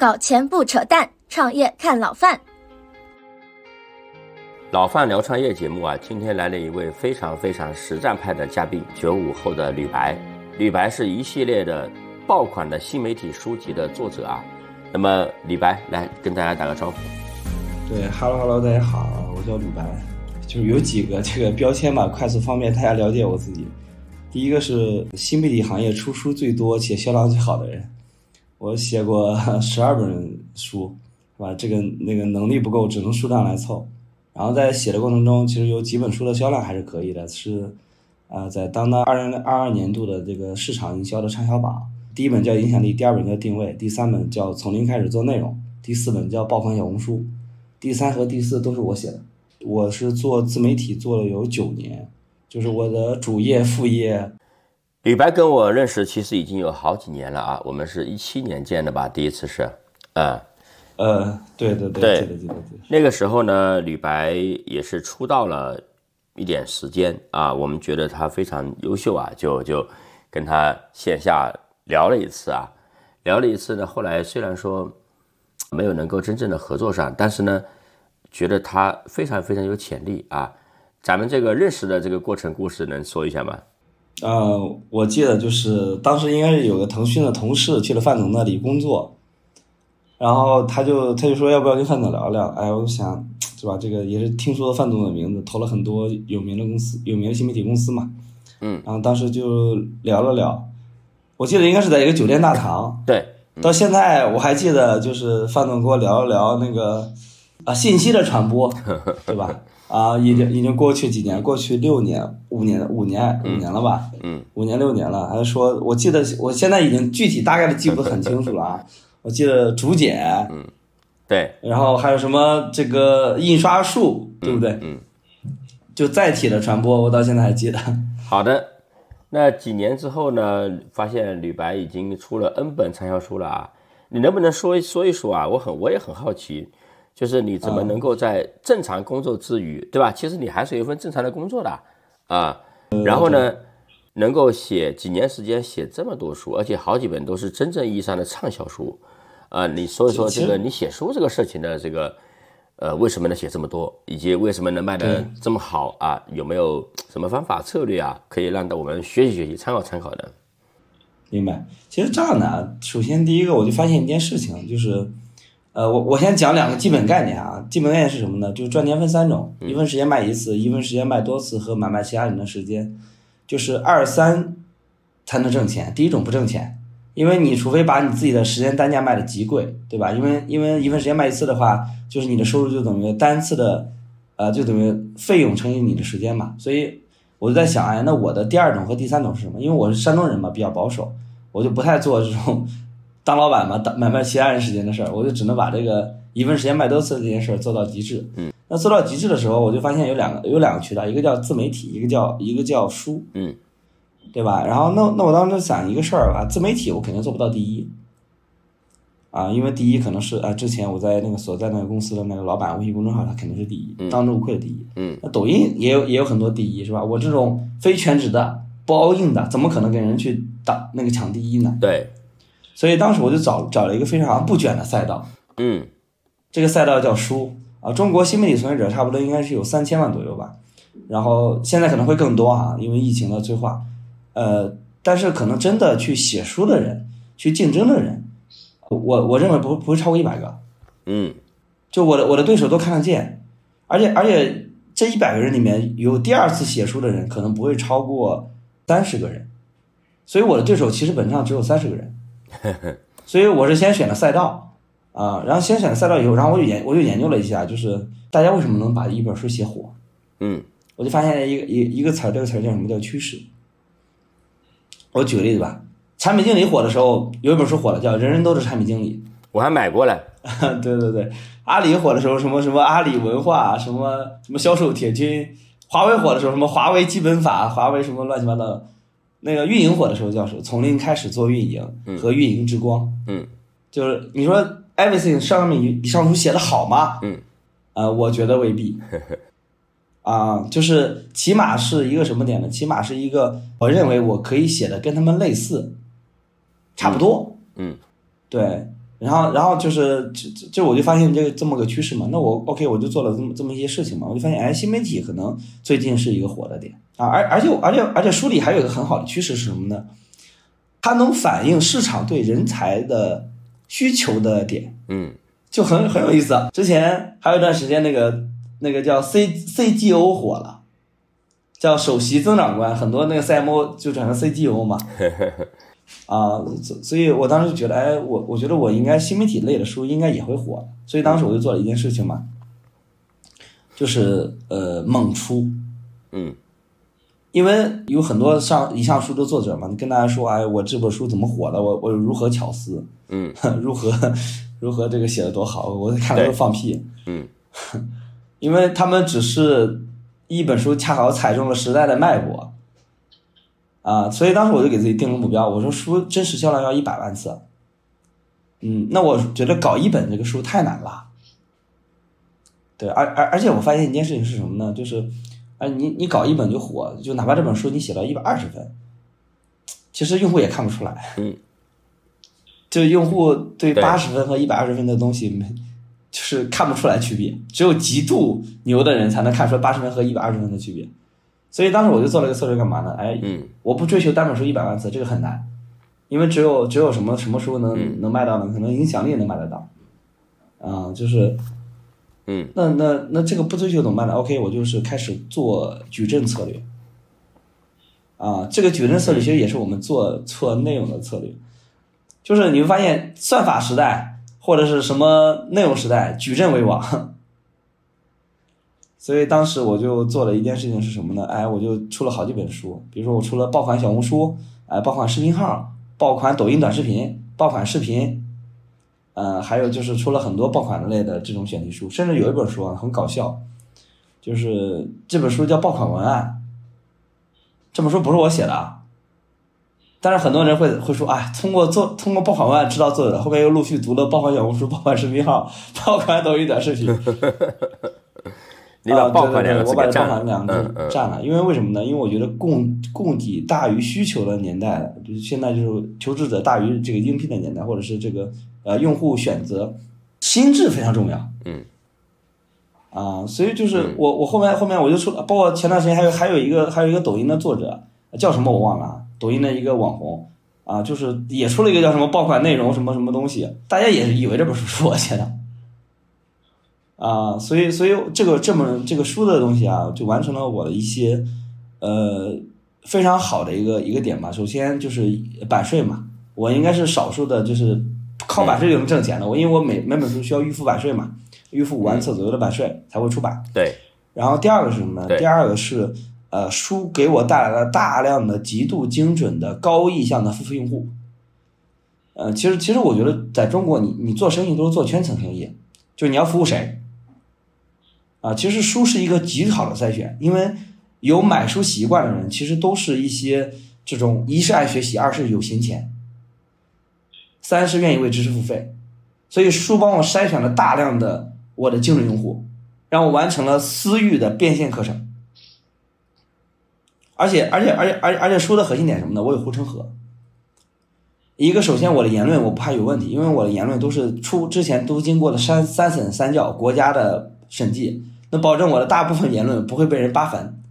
搞钱不扯淡，创业看老范。老范聊创业节目啊，今天来了一位非常非常实战派的嘉宾，九五后的吕白。吕白是一系列的爆款的新媒体书籍的作者啊。那么李白来跟大家打个招呼。对，Hello Hello，大家好，我叫吕白。就是有几个这个标签吧，快速方便大家了解我自己。第一个是新媒体行业出书最多且销量最好的人，我写过 十二本书，是吧？这个那个能力不够，只能数量来凑。然后在写的过程中，其实有几本书的销量还是可以的，是啊，在当当二零二二年度的这个市场营销的畅销榜。第一本叫影响力，第二本叫定位，第三本叫从零开始做内容，第四本叫爆款小红书。第三和第四都是我写的，我是做自媒体做了有九年。就是我的主业副业，李白跟我认识其实已经有好几年了啊，我们是一七年见的吧，第一次是，呃，呃，对对对，对对对对，那个时候呢，李白也是出道了一点时间啊，我们觉得他非常优秀啊，就就跟他线下聊了一次啊，聊了一次呢，后来虽然说没有能够真正的合作上，但是呢，觉得他非常非常有潜力啊。咱们这个认识的这个过程故事能说一下吗？呃，我记得就是当时应该是有个腾讯的同事去了范总那里工作，然后他就他就说要不要跟范总聊聊？哎，我想是吧？这个也是听说范总的名字，投了很多有名的公司，有名的新媒体公司嘛。嗯，然后当时就聊了聊，我记得应该是在一个酒店大堂。对，到现在我还记得，就是范总跟我聊了聊那个啊信息的传播，对吧？啊，已经已经过去几年，过去六年、五年、五年、五年了吧？嗯，五年六年了。还说，我记得，我现在已经具体大概的记不很清楚了啊。我记得竹简，嗯，对，然后还有什么这个印刷术，对不对？嗯，就载体的传播，我到现在还记得。好的，那几年之后呢？发现李白已经出了 N 本畅销书了啊！你能不能说一说一说啊？我很我也很好奇。就是你怎么能够在正常工作之余，对吧？其实你还是有一份正常的工作的啊。然后呢，能够写几年时间写这么多书，而且好几本都是真正意义上的畅销书啊。你说一说这个你写书这个事情的这个呃，为什么能写这么多，以及为什么能卖的这么好啊？有没有什么方法策略啊，可以让到我们学习学习、参考参考的？明白。其实这样的，首先第一个我就发现一件事情，就是。呃，我我先讲两个基本概念啊。基本概念是什么呢？就是赚钱分三种：一分时间卖一次，一分时间卖多次，和买卖其他人的时间。就是二三才能挣钱。第一种不挣钱，因为你除非把你自己的时间单价卖的极贵，对吧？因为因为一分时间卖一次的话，就是你的收入就等于单次的，呃，就等于费用乘以你的时间嘛。所以我就在想，哎，那我的第二种和第三种是什么？因为我是山东人嘛，比较保守，我就不太做这种。当老板嘛，当买卖其他人时间的事儿，我就只能把这个一份时间卖多次这件事儿做到极致。嗯，那做到极致的时候，我就发现有两个有两个渠道，一个叫自媒体，一个叫一个叫书。嗯，对吧？然后那那我当时想一个事儿吧，自媒体我肯定做不到第一啊，因为第一可能是啊，之前我在那个所在那个公司的那个老板微信公众号，他肯定是第一，当之无愧的第一。嗯，那抖音也有也有很多第一，是吧？我这种非全职的不 all in 的，怎么可能跟人去打那个抢第一呢？对。所以当时我就找找了一个非常不卷的赛道，嗯，这个赛道叫书啊。中国新媒体从业者差不多应该是有三千万左右吧，然后现在可能会更多啊，因为疫情的催化。呃，但是可能真的去写书的人，去竞争的人，我我认为不不会超过一百个。嗯，就我的我的对手都看得见，而且而且这一百个人里面有第二次写书的人，可能不会超过三十个人，所以我的对手其实本质上只有三十个人。所以我是先选了赛道啊，然后先选了赛道以后，然后我就研我就研究了一下，就是大家为什么能把一本书写火？嗯，我就发现一个一一个词儿，这个词儿叫什么叫趋势？我举个例子吧，产品经理火的时候，有一本书火了，叫《人人都是产品经理》，我还买过了。对对对，阿里火的时候，什么什么阿里文化，什么什么销售铁军；华为火的时候，什么华为基本法，华为什么乱七八糟的。那个运营火的时候叫什么？从零开始做运营和运营之光。嗯，就是你说 everything 上面比上书写的好吗？嗯，呃，我觉得未必。啊，就是起码是一个什么点呢？起码是一个我认为我可以写的跟他们类似，差不多。嗯，对。然后，然后就是这这这，我就发现这个这么个趋势嘛。那我 OK，我就做了这么这么一些事情嘛。我就发现，哎，新媒体可能最近是一个火的点啊。而而且而且而且书里还有一个很好的趋势是什么呢？它能反映市场对人才的需求的点，嗯，就很很有意思。之前还有一段时间，那个那个叫 C CGO 火了，叫首席增长官，很多那个 CMO 就转成 CGO 嘛。啊，所所以，我当时就觉得，哎，我我觉得我应该新媒体类的书应该也会火，所以当时我就做了一件事情嘛，就是呃猛出，嗯，因为有很多上一上书的作者嘛，你跟大家说，哎，我这本书怎么火的，我我如何巧思，嗯，如何 如何这个写的多好，我看了都放屁，嗯，因为他们只是一本书恰好踩中了时代的脉搏。啊，所以当时我就给自己定了目标，我说书真实销量要一百万次。嗯，那我觉得搞一本这个书太难了。对，而而而且我发现一件事情是什么呢？就是，哎，你你搞一本就火，就哪怕这本书你写到一百二十分，其实用户也看不出来。嗯。就用户对八十分和一百二十分的东西没，就是看不出来区别，只有极度牛的人才能看出八十分和一百二十分的区别。所以当时我就做了一个策略，干嘛呢？哎，我不追求单本书一百万字，这个很难，因为只有只有什么什么书能能卖到呢？可能影响力能卖得到，啊，就是，嗯，那那那这个不追求怎么办呢？OK，我就是开始做矩阵策略，啊，这个矩阵策略其实也是我们做做内容的策略，就是你会发现算法时代或者是什么内容时代，矩阵为王。所以当时我就做了一件事情是什么呢？哎，我就出了好几本书，比如说我出了爆款小红书，哎，爆款视频号，爆款抖音短视频，爆款视频，呃，还有就是出了很多爆款类的这种选题书，甚至有一本书啊很搞笑，就是这本书叫爆款文案，这本书不是我写的啊，但是很多人会会说，哎，通过做通过爆款文案知道作者，后面又陆续读了爆款小红书、爆款视频号、爆款抖音短视频。你把爆款两个字占了，占了，因为为什么呢？因为我觉得供供给大于需求的年代，就是现在就是求职者大于这个应聘的年代，或者是这个呃用户选择心智非常重要。嗯。啊，所以就是我我后面后面我就出，包括前段时间还有还有一个还有一个抖音的作者叫什么我忘了，抖音的一个网红啊，就是也出了一个叫什么爆款内容什么什么东西，大家也以为这本书是我写的。啊，所以，所以这个这本这个书的东西啊，就完成了我的一些呃非常好的一个一个点吧。首先就是版税嘛，我应该是少数的，就是靠版税就能挣钱的。我因为我每每本书需要预付版税嘛，预付五万册左右的版税才会出版。对。然后第二个是什么呢？第二个是呃，书给我带来了大量的极度精准的高意向的付费用户。呃，其实其实我觉得在中国，你你做生意都是做圈层生意，就是你要服务谁。啊，其实书是一个极好的筛选，因为有买书习惯的人，其实都是一些这种一是爱学习，二是有闲钱，三是愿意为知识付费，所以书帮我筛选了大量的我的精准用户，让我完成了私域的变现课程，而且而且而且而且而且书的核心点什么呢？我有护城河，一个首先我的言论我不怕有问题，因为我的言论都是出之前都经过了三三审三教国家的审计。能保证我的大部分言论不会被人扒粉，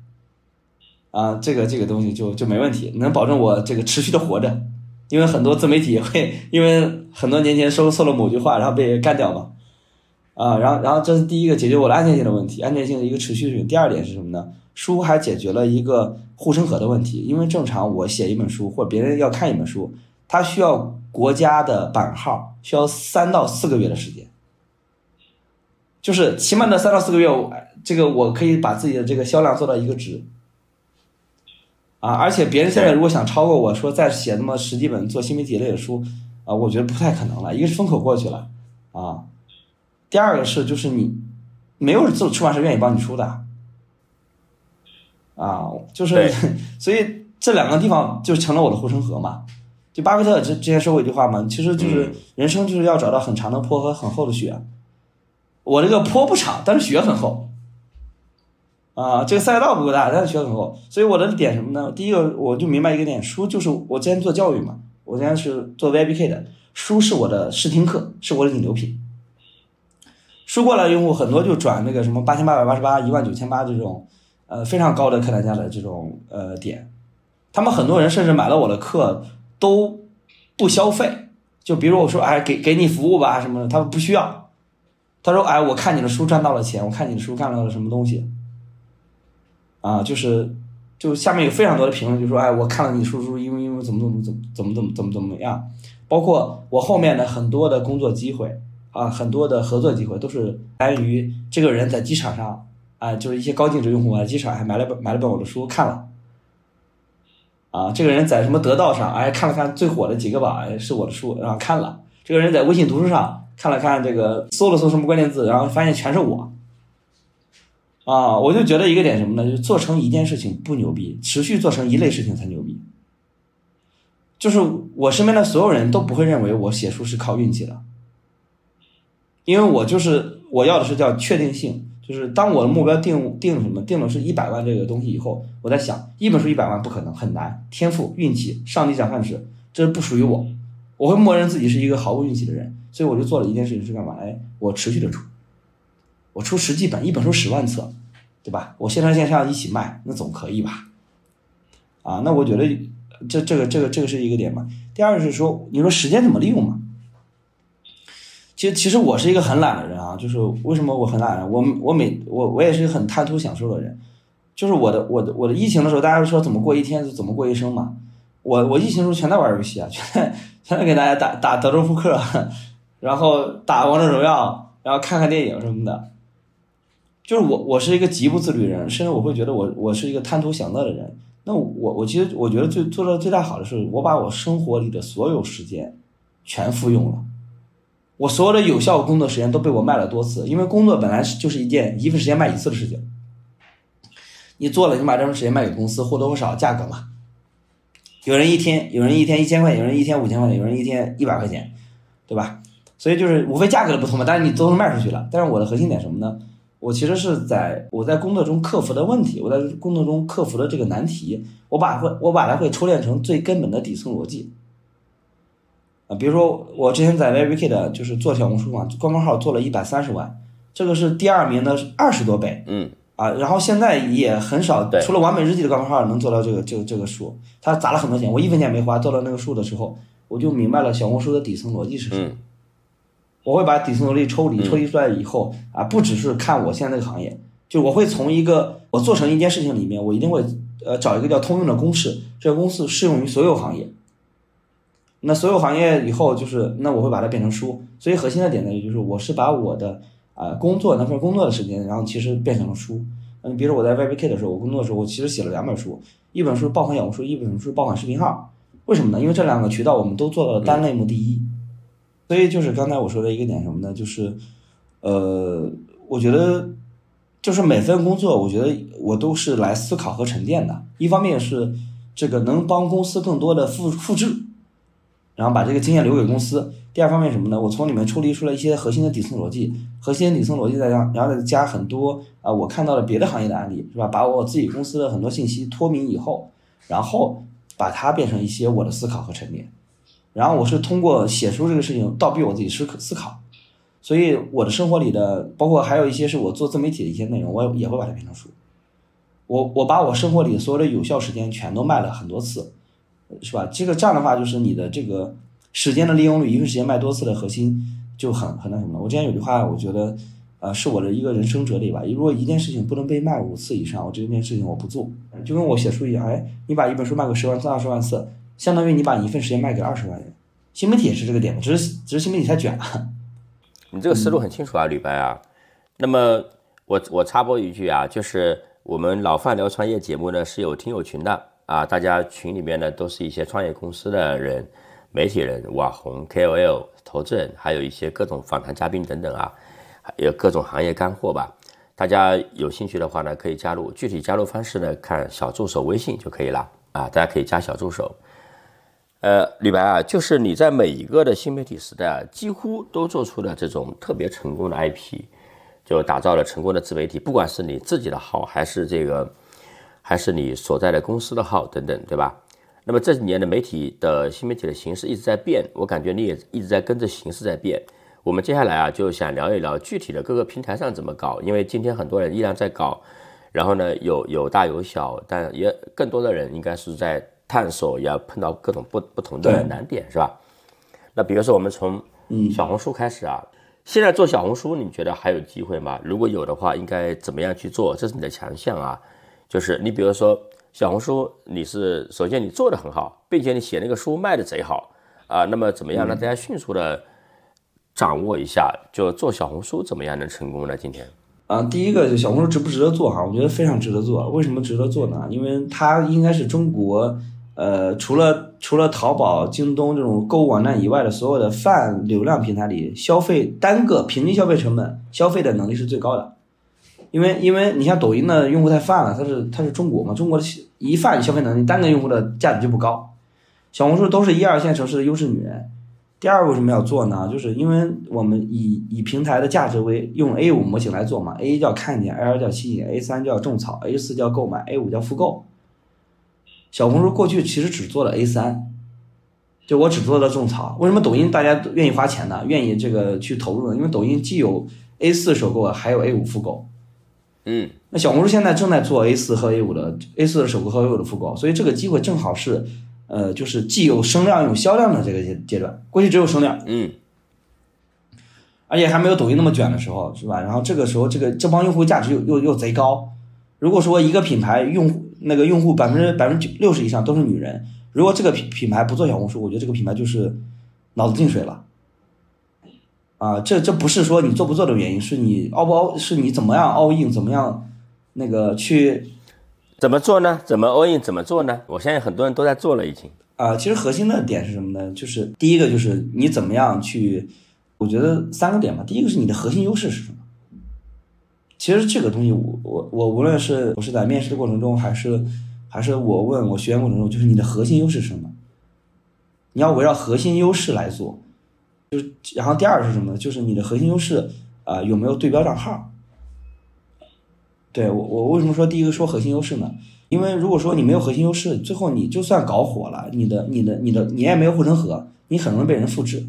啊，这个这个东西就就没问题，能保证我这个持续的活着，因为很多自媒体会因为很多年前说错了某句话，然后被干掉嘛，啊，然后然后这是第一个解决我的安全性的问题，安全性的一个持续性。第二点是什么呢？书还解决了一个护城河的问题，因为正常我写一本书或别人要看一本书，它需要国家的版号，需要三到四个月的时间。就是起码的三到四个月，这个我可以把自己的这个销量做到一个值，啊，而且别人现在如果想超过我说再写那么十几本做新媒体类的书，啊，我觉得不太可能了。一个是风口过去了，啊，第二个是就是你没有做出版社愿意帮你出的，啊，就是 所以这两个地方就成了我的护城河嘛。就巴菲特之之前说过一句话嘛，其实就是人生就是要找到很长的坡和很厚的雪。我这个坡不长，但是雪很厚，啊，这个赛道不够大，但是雪很厚，所以我的点什么呢？第一个，我就明白一个点，书就是我之前做教育嘛，我之前是做 VIPK 的，书是我的试听课，是我的引流品。书过来用户很多就转那个什么八千八百八十八、一万九千八这种，呃非常高的客单价的这种呃点，他们很多人甚至买了我的课都不消费，就比如我说哎给给你服务吧什么的，他们不需要。他说哎我看你的书赚到了钱，我看你的书干到了什么东西，啊就是就下面有非常多的评论就说哎我看了你书书因为因为怎么怎么怎么怎么怎么怎么怎么样，包括我后面的很多的工作机会。啊，很多的合作机会都是来源于这个人在机场上啊，就是一些高净值用户啊，机场还买了本买了本我的书看了。啊，这个人在什么得到上哎看了看最火的几个榜，哎是我的书，然后看了。这个人在微信读书上看了看这个搜了搜什么关键字，然后发现全是我。啊，我就觉得一个点什么呢？就做成一件事情不牛逼，持续做成一类事情才牛逼。就是我身边的所有人都不会认为我写书是靠运气的。因为我就是我要的是叫确定性，就是当我的目标定定什么定了是一百万这个东西以后，我在想一本书一百万不可能很难，天赋运气上帝讲饭吃，这不属于我，我会默认自己是一个毫无运气的人，所以我就做了一件事情是干嘛？哎，我持续的出，我出十几本，一本书十万册，对吧？我线上线下一起卖，那总可以吧？啊，那我觉得这这个这个这个是一个点嘛。第二是说，你说时间怎么利用嘛？其实，其实我是一个很懒的人啊，就是为什么我很懒？我我每我我也是很贪图享受的人，就是我的我的我的疫情的时候，大家都说怎么过一天就怎么过一生嘛。我我疫情时候全在玩游戏啊，全在全在给大家打打德州扑克，然后打王者荣耀，然后看看电影什么的。就是我我是一个极不自律的人，甚至我会觉得我我是一个贪图享乐的人。那我我其实我觉得最做的最大好的是，我把我生活里的所有时间全复用了。我所有的有效工作时间都被我卖了多次，因为工作本来就是一件一份时间卖一次的事情。你做了，你把这份时间卖给公司，或多或少价格嘛。有人一天，有人一天一千块，有人一天五千块钱，有人一天一百块钱，对吧？所以就是无非价格的不同嘛，但是你都能卖出去了。但是我的核心点什么呢？我其实是在我在工作中克服的问题，我在工作中克服的这个难题，我把会我把它会抽炼成最根本的底层逻辑。啊，比如说我之前在 VeryK 就是做小红书嘛，官方号做了一百三十万，这个是第二名的二十多倍。嗯。啊，然后现在也很少，除了完美日记的官方号能做到这个这个这个数，他砸了很多钱，我一分钱没花做到那个数的时候，我就明白了小红书的底层逻辑是什么。我会把底层逻辑抽离，抽离出来以后啊，不只是看我现在这个行业，就我会从一个我做成一件事情里面，我一定会呃找一个叫通用的公式，这个公式适用于所有行业。那所有行业以后就是，那我会把它变成书，所以核心的点呢，也就是，我是把我的啊工作那份工作的时间，然后其实变成了书。嗯，比如我在 YBK 的时候，我工作的时候，我其实写了两本书，一本书爆款小红书，一本书爆款视频号。为什么呢？因为这两个渠道我们都做到了单类目第一。所以就是刚才我说的一个点什么呢？就是，呃，我觉得就是每份工作，我觉得我都是来思考和沉淀的。一方面是这个能帮公司更多的复复制。然后把这个经验留给公司。第二方面什么呢？我从里面抽离出来一些核心的底层逻辑，核心的底层逻辑再加，然后再加很多啊，我看到了别的行业的案例，是吧？把我自己公司的很多信息脱敏以后，然后把它变成一些我的思考和沉淀。然后我是通过写书这个事情倒逼我自己思思考，所以我的生活里的，包括还有一些是我做自媒体的一些内容，我也会把它变成书。我我把我生活里所有的有效时间全都卖了很多次。是吧？这个这样的话，就是你的这个时间的利用率，一个时间卖多次的核心就很很那什么了。我之前有句话，我觉得，呃，是我的一个人生哲理吧。如果一件事情不能被卖五次以上，我这件事情我不做。就跟我写书一样，哎，你把一本书卖个十万次、二十万次，相当于你把一份时间卖给二十万人。新媒体也是这个点，只是只是新媒体太卷了。你这个思路很清楚啊，吕白啊。那么我我插播一句啊，就是我们老范聊创业节目呢是有听友群的。啊，大家群里面呢都是一些创业公司的人、媒体人、网红、KOL、投资人，还有一些各种访谈嘉宾等等啊，有各种行业干货吧。大家有兴趣的话呢，可以加入。具体加入方式呢，看小助手微信就可以了啊。大家可以加小助手。呃，李白啊，就是你在每一个的新媒体时代啊，几乎都做出了这种特别成功的 IP，就打造了成功的自媒体，不管是你自己的号还是这个。还是你所在的公司的号等等，对吧？那么这几年的媒体的新媒体的形式一直在变，我感觉你也一直在跟着形势在变。我们接下来啊，就想聊一聊具体的各个平台上怎么搞，因为今天很多人依然在搞，然后呢有有大有小，但也更多的人应该是在探索，要碰到各种不不同的难点，是吧？那比如说我们从小红书开始啊，现在做小红书，你觉得还有机会吗？如果有的话，应该怎么样去做？这是你的强项啊，就是你比如说小红书，你是首先你做的很好，并且你写那个书卖的贼好啊，那么怎么样让大家迅速的？掌握一下，就做小红书怎么样能成功呢？今天啊，第一个就小红书值不值得做哈？我觉得非常值得做。为什么值得做呢？因为它应该是中国呃，除了除了淘宝、京东这种购物网站以外的所有的泛流量平台里，消费单个平均消费成本、消费的能力是最高的。因为因为你像抖音的用户太泛了，它是它是中国嘛，中国的一泛消费能力，单个用户的价值就不高。小红书都是一二线城市的优势女人。第二为什么要做呢？就是因为我们以以平台的价值为用 A 五模型来做嘛，A 叫看见，L 叫吸引，A 三叫种草，A 四叫购买，A 五叫复购。小红书过去其实只做了 A 三，就我只做了种草。为什么抖音大家愿意花钱呢？愿意这个去投入呢？因为抖音既有 A 四首购，还有 A 五复购。嗯，那小红书现在正在做 A 四和 A 五的 A 四的首购和 A 五的复购，所以这个机会正好是。呃，就是既有声量有销量的这个阶阶段，过去只有声量，嗯，而且还没有抖音那么卷的时候，是吧？然后这个时候，这个这帮用户价值又又又贼高。如果说一个品牌用户那个用户百分之百分之六十以上都是女人，如果这个品品牌不做小红书，我觉得这个品牌就是脑子进水了。啊，这这不是说你做不做的原因，是你凹不凹，是你怎么样 all in，怎么样那个去。怎么做呢？怎么 all in？怎么做呢？我相信很多人都在做了，已经啊。其实核心的点是什么呢？就是第一个就是你怎么样去，我觉得三个点吧。第一个是你的核心优势是什么？其实这个东西，我我我无论是我是在面试的过程中，还是还是我问我学员过程中，就是你的核心优势是什么？你要围绕核心优势来做。就是然后第二是什么呢？就是你的核心优势啊有没有对标账号？对我，我为什么说第一个说核心优势呢？因为如果说你没有核心优势，最后你就算搞火了，你的、你的、你的，你也没有护城河，你很容易被人复制。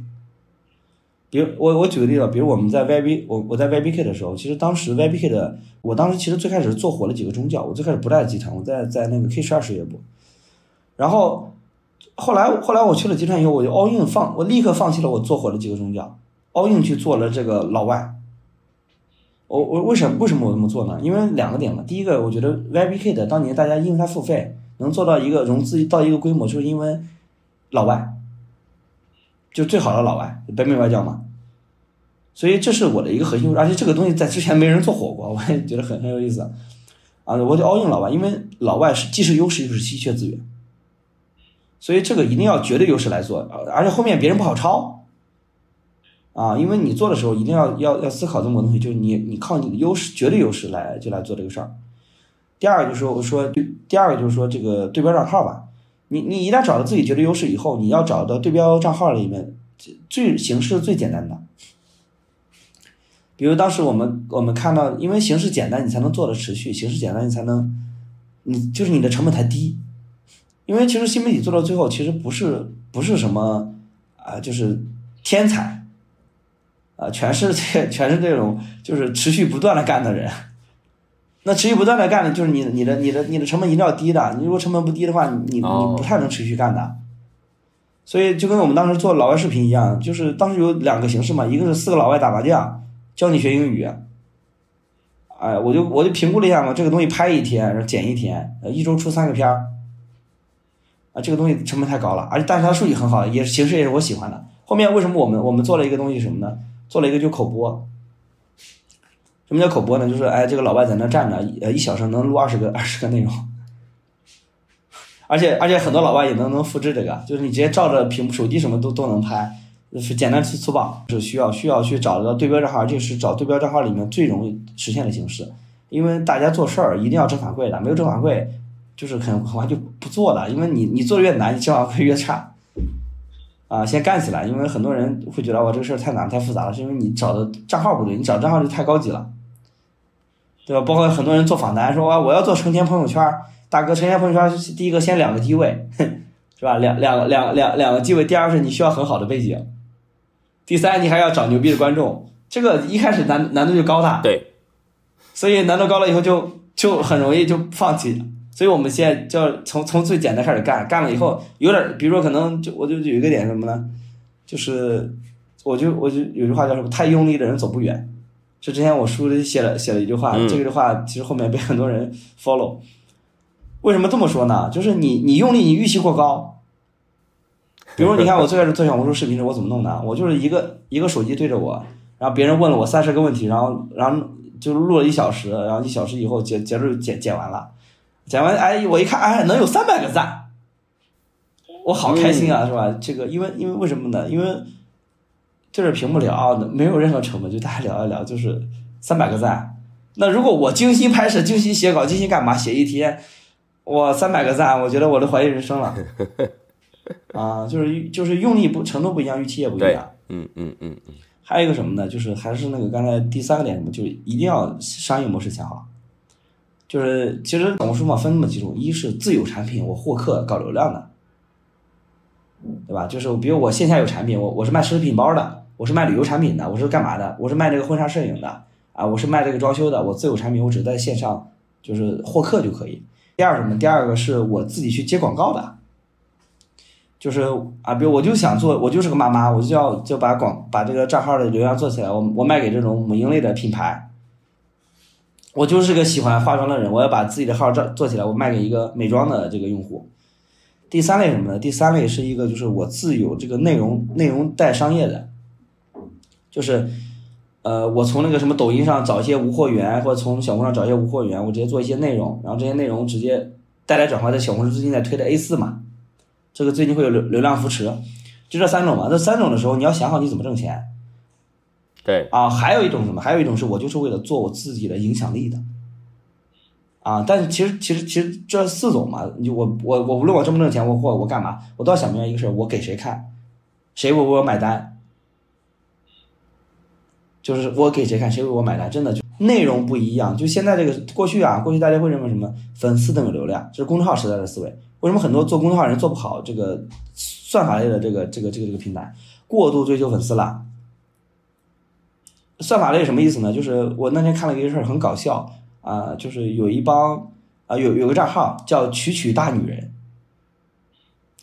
比如我，我举个例子，比如我们在 YB，我我在 YBK 的时候，其实当时 YBK 的，我当时其实最开始做火了几个宗教，我最开始不在集团，我在在那个 K 十二事业部，然后后来后来我去了集团以后，我就 all in 放，我立刻放弃了我做火的几个宗教，all in 去做了这个老外。我我为什么为什么我这么做呢？因为两个点嘛。第一个，我觉得 YBK 的当年大家因为它付费能做到一个融资到一个规模，就是因为老外，就最好的老外，北美外教嘛。所以这是我的一个核心，而且这个东西在之前没人做火锅，我也觉得很很有意思啊。我就 all in 老外，因为老外是既是优势又是稀缺资源，所以这个一定要绝对优势来做，而且后面别人不好抄。啊，因为你做的时候一定要要要思考这么个东西，就是你你靠你的优势绝对优势来就来做这个事儿。第二个就是说，我说第二个就是说这个对标账号吧，你你一旦找到自己绝对优势以后，你要找到对标账号里面最形式最简单的。比如当时我们我们看到，因为形式简单，你才能做的持续；形式简单，你才能你就是你的成本才低。因为其实新媒体做到最后，其实不是不是什么啊，就是天才。啊，全是这，全是这种，就是持续不断的干的人。那持续不断的干的，就是你、你的、你的、你的成本一定要低的。你如果成本不低的话，你你不太能持续干的。所以就跟我们当时做老外视频一样，就是当时有两个形式嘛，一个是四个老外打麻将，教你学英语。哎，我就我就评估了一下嘛，这个东西拍一天，然后剪一天，一周出三个片儿。啊，这个东西成本太高了，而且但是它数据很好，也是形式也是我喜欢的。后面为什么我们我们做了一个东西什么呢？做了一个就口播，什么叫口播呢？就是哎，这个老外在那站着，呃，一小时能录二十个二十个内容，而且而且很多老外也能能复制这个，就是你直接照着屏幕手机什么都都能拍，是简单粗粗暴，是需要需要去找个对标账号，就是找对标账号里面最容易实现的形式，因为大家做事儿一定要正反馈的，没有正反馈就是很很快就不做了，因为你你做的越难，你正反馈越差。啊，先干起来！因为很多人会觉得我这个事儿太难太复杂了，是因为你找的账号不对，你找账号就太高级了，对吧？包括很多人做访谈说，啊，我要做成天朋友圈，大哥，成天朋友圈第一个先两个机位，是吧？两两两两两个机位，第二是你需要很好的背景，第三你还要找牛逼的观众，这个一开始难难度就高大，对，所以难度高了以后就就很容易就放弃。所以我们现在就要从从最简单开始干，干了以后有点，比如说可能就我就有一个点什么呢？就是我就我就有句话叫什么？太用力的人走不远。是之前我书里写了写了一句话，嗯这句话其实后面被很多人 follow。为什么这么说呢？就是你你用力，你预期过高。比如你看我最开始做小红书视频时我怎么弄的？我就是一个一个手机对着我，然后别人问了我三十个问题，然后然后就录了一小时，然后一小时以后结结束剪剪完了，剪完哎我一看哎能有三百个赞，我好开心啊，是吧？这个因为因为为什么呢？因为对着屏幕聊，没有任何成本，就大家聊一聊，就是三百个赞。那如果我精心拍摄、精心写稿、精心干嘛，写一天，我三百个赞，我觉得我都怀疑人生了。啊，就是就是用力不程度不一样，预期也不一对样。，嗯嗯嗯嗯，还有一个什么呢？就是还是那个刚才第三个点什么，就是一定要商业模式想好。就是其实小红书嘛分那么几种，一是自有产品，我获客搞流量的，对吧？就是比如我线下有产品，我我是卖奢侈品包的，我是卖旅游产品的，我是干嘛的？我是卖这个婚纱摄影的啊，我是卖这个装修的，我自有产品，我只在线上就是获客就可以。第二什么？第二个是我自己去接广告的，就是啊，比如我就想做，我就是个妈妈，我就要就把广把这个账号的流量做起来，我我卖给这种母婴类的品牌。我就是个喜欢化妆的人，我要把自己的号做做起来，我卖给一个美妆的这个用户。第三类什么呢？第三类是一个就是我自有这个内容内容带商业的，就是呃，我从那个什么抖音上找一些无货源，或者从小红书上找一些无货源，我直接做一些内容，然后这些内容直接带来转化，在小红书最近在推的 A 四嘛，这个最近会有流流量扶持，就这三种嘛。这三种的时候，你要想好你怎么挣钱对，啊。还有一种什么？还有一种是我就是为了做我自己的影响力的啊。但是其实其实其实这四种嘛，你就我我我无论我挣不挣钱，我或我干嘛，我都要想明白一个事儿：我给谁看，谁为我买单。就是我给谁看，谁为我买单，真的就内容不一样。就现在这个过去啊，过去大家会认为什么粉丝等于流量，这是公众号时代的思维。为什么很多做公众号人做不好这个算法类的这个这个这个这个平台，过度追求粉丝了？算法类什么意思呢？就是我那天看了一个事儿，很搞笑啊、就是有一帮啊、有有个账号叫“曲曲大女人”，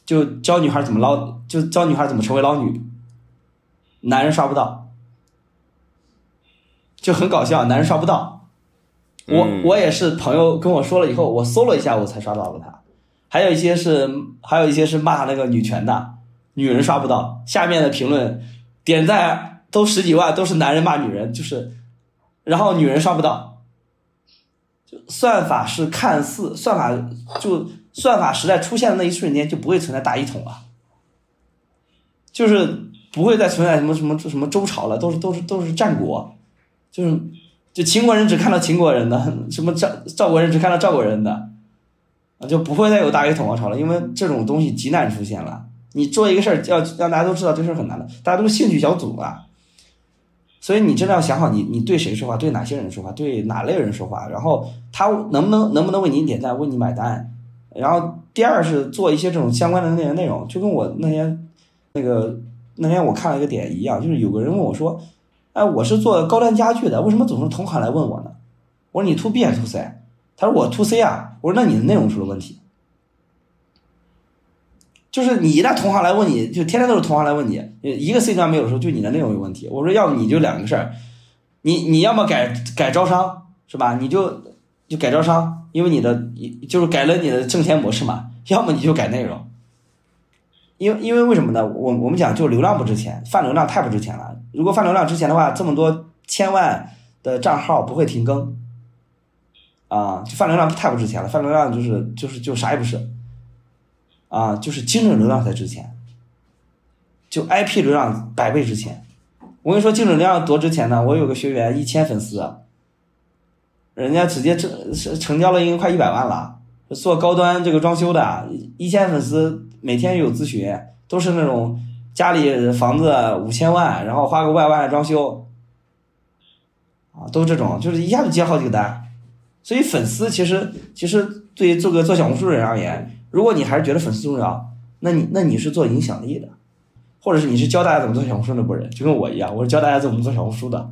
就教女孩怎么捞，就教女孩怎么成为捞女，男人刷不到，就很搞笑，男人刷不到。我嗯我也是朋友跟我说了以后，我搜了一下，我才刷到了他。还有一些是还有一些是骂那个女权的，女人刷不到，下面的评论点赞都十几万，都是男人骂女人，就是，然后女人刷不到。就算法是看似算法就算法时代出现的那一瞬间就不会存在大一统了，就是不会再存在什么什么什么周朝了，都是都是都是战国，就是就秦国人只看到秦国人的，什么赵赵国人只看到赵国人的，啊，就不会再有大一统王朝了，因为这种东西极难出现了。你做一个事儿，要让大家都知道这事儿很难的，大家都是兴趣小组啊，所以你真的要想好你，你对谁说话，对哪些人说话，对哪类人说话，然后他能不能能不能为你点赞，为你买单。然后第二是做一些这种相关的内容内容，就跟我那天那个那天我看了一个点一样，就是有个人问我说，哎，我是做高端家具的，为什么总是同行来问我呢？我说你 to B 还是 to C？他说我 to C 啊。我说那你的内容出了问题。就是你一旦同行来问你，就天天都是同行来问你，一个 C 端没有的时候，就你的内容有问题。我说要么你就两个事儿，你你要么改改招商是吧？你就就改招商，因为你的就是改了你的挣钱模式嘛。要么你就改内容，因为因为为什么呢？我我们讲就流量不值钱，泛流量太不值钱了。如果放流量值钱的话，这么多千万的账号不会停更啊，就放流量太不值钱了。放流量就是就是就啥也不是。啊，就是精准流量才值钱，就 IP 流量百倍值钱。我跟你说，精准流量多值钱呢？我有个学员一千粉丝，人家直接成成交了应该快一百万了。做高端这个装修的，一千粉丝每天有咨询，都是那种家里房子五千万，然后花个万万装修，啊，都这种，就是一下就接好几个单。所以粉丝其实其实对于做个做小红书的人而言。如果你还是觉得粉丝重要，那你那你是做影响力的，或者是你是教大家怎么做小红书的人，就跟我一样，我是教大家怎么做小红书的。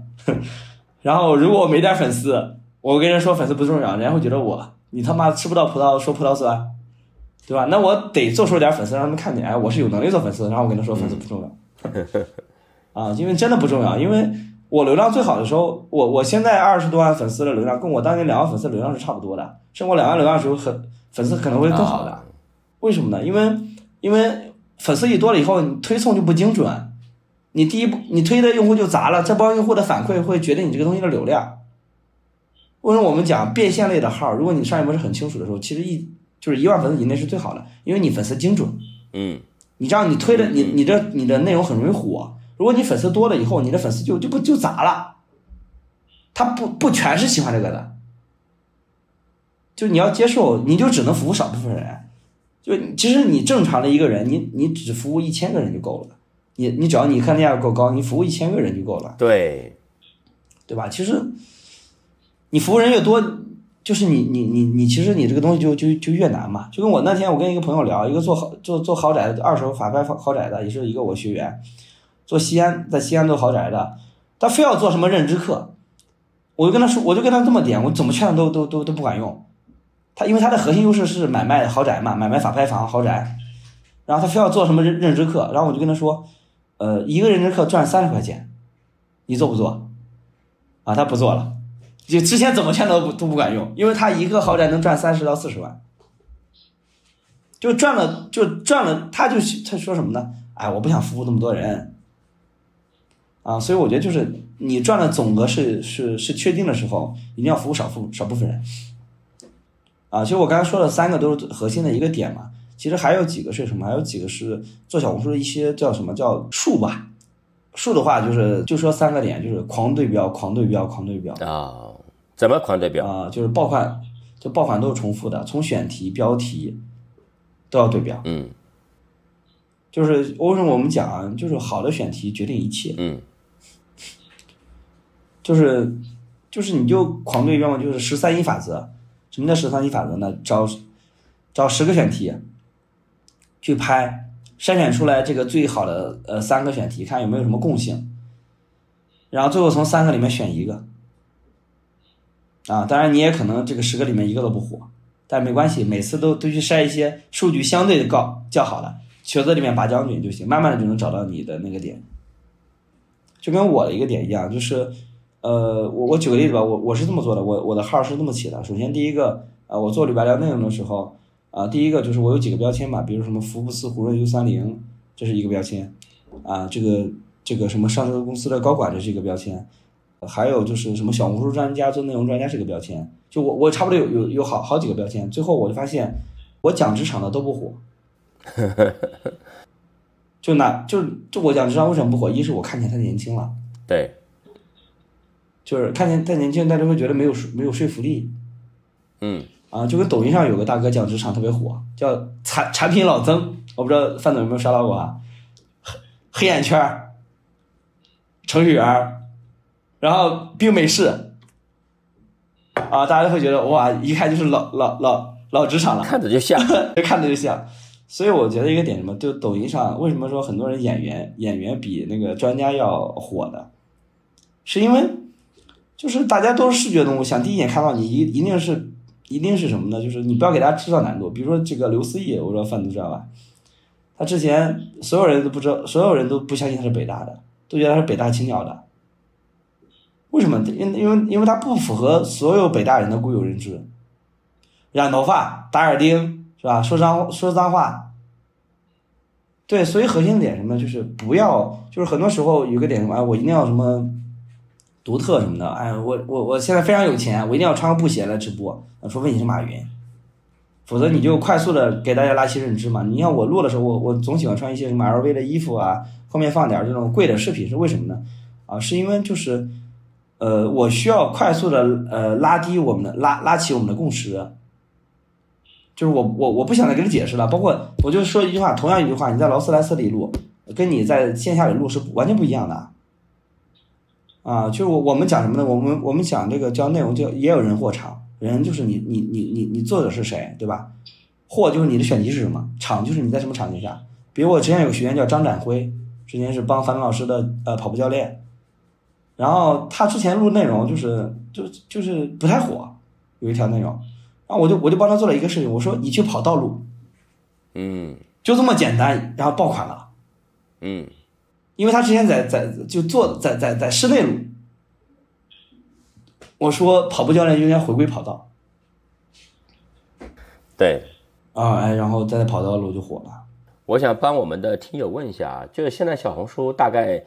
然后如果我没点粉丝，我跟人说粉丝不重要，人家会觉得我你他妈吃不到葡萄说葡萄酸，对吧？那我得做出点粉丝让他们看见，哎，我是有能力做粉丝，然后我跟他说粉丝不重要，啊，因为真的不重要，因为我流量最好的时候，我我现在二十多万粉丝的流量，跟我当年两万粉丝流量是差不多的，甚至我两万流量的时候很粉丝可能会更好的，为什么呢？因为因为粉丝一多了以后，你推送就不精准，你第一步你推的用户就砸了，这帮用户的反馈会决定你这个东西的流量。为什么我们讲变现类的号，如果你上一波是很清楚的时候，其实一就是一万粉丝以内是最好的，因为你粉丝精准，嗯，你这样你推的你你的你的内容很容易火。如果你粉丝多了以后，你的粉丝就就不就砸了，他不不全是喜欢这个的，就你要接受，你就只能服务少部分人。就其实你正常的一个人，你你只服务一千个人就够了。你你只要你看价够高，你服务一千个人就够了，对，对吧？其实你服务人越多，就是你你你你其实你这个东西就就就越难嘛。就跟我那天我跟一个朋友聊，一个做豪做做豪宅的二手法拍房豪宅的，也是一个我学员，做西安在西安做豪宅的，他非要做什么认知课，我就跟他说，我就跟他这么点，我怎么劝都都都都不管用。他因为他的核心优势是买卖豪宅嘛，买卖法拍房豪宅，然后他非要做什么认认知课，然后我就跟他说，呃，一个认知课赚三十块钱，你做不做？啊，他不做了，就之前怎么劝都不都不管用，因为他一个豪宅能赚三十到四十万，就赚了就赚了，他就他说什么呢？哎，我不想服务那么多人，啊，所以我觉得就是你赚的总额是是是确定的时候，一定要服务少部少部分人。啊，其实我刚才说的三个都是核心的一个点嘛，其实还有几个是什么？还有几个是做小红书的一些叫什么叫数吧？数的话就是就说三个点，就是狂对标、狂对标、狂对标啊。怎么狂对标啊？就是爆款，就爆款都是重复的，从选题、标题都要对标。嗯，就是为什么我们讲啊，就是好的选题决定一切。嗯，就是就是你就狂对标嘛，就是十三一法则。什么叫十三一法则呢？找找十个选题去拍，筛选出来这个最好的呃三个选题，看有没有什么共性，然后最后从三个里面选一个。啊，当然你也可能这个十个里面一个都不火，但没关系，每次都都去筛一些数据相对的高较好的，球子里面拔将军就行，慢慢的就能找到你的那个点。就跟我的一个点一样，就是。呃，我我举个例子吧，我我是这么做的，我我的号是这么起的。首先第一个，呃，我做旅白聊内容的时候，啊，第一个就是我有几个标签嘛，比如什么福布斯、胡润 U 三零，这是一个标签，啊，这个这个什么上市公司的高管这是一个标签，还有就是什么小红书专家做内容专家这个标签，就我我差不多有有有好好几个标签，最后我就发现我讲职场的都不火，就那就就我讲职场为什么不火？一是我看起来太年轻了，对。就是看见太年轻，大家会觉得没有没有说服力。嗯，啊，就跟抖音上有个大哥讲职场特别火，叫产产品老曾，我不知道范总有没有刷到过啊？黑黑眼圈程序员然后冰美式，啊，大家都会觉得哇，一看就是老老老老职场了，看着就像，看着就像。所以我觉得一个点什么，就抖音上为什么说很多人演员演员比那个专家要火的，是因为。就是大家都是视觉动物，想第一眼看到你一一定是一定是什么呢？就是你不要给大家制造难度。比如说这个刘思义，我知道范总知道吧？他之前所有人都不知道，所有人都不相信他是北大的，都觉得他是北大青鸟的。为什么？因因为因为它不符合所有北大人的固有认知，染头发、打耳钉是吧？说脏说脏话。对，所以核心点什么？就是不要，就是很多时候有个点什么？哎，我一定要什么？独特什么的，哎，我我我现在非常有钱，我一定要穿个布鞋来直播，除非你是马云，否则你就快速的给大家拉新认知嘛。你像我录的时候，我我总喜欢穿一些什么 LV 的衣服啊，后面放点这种贵的饰品，是为什么呢？啊，是因为就是，呃，我需要快速的呃拉低我们的拉拉起我们的共识，就是我我我不想再跟你解释了，包括我就说一句话，同样一句话，你在劳斯莱斯里录，跟你在线下里录是完全不一样的。啊，就是我我们讲什么呢？我们我们讲这个叫内容，叫也有人货场，人就是你你你你你作者是谁，对吧？货就是你的选题是什么，场就是你在什么场景下。比如我之前有个学员叫张展辉，之前是帮樊老师的呃跑步教练，然后他之前录内容就是就就是不太火，有一条内容，然后我就我就帮他做了一个事情，我说你去跑道路，嗯就这么简单，然后爆款了。嗯因为他之前在在就做在在在室内录，我说跑步教练应该回归跑道对。啊，哎，然后在跑道路就火了。我想帮我们的听友问一下，就是现在小红书大概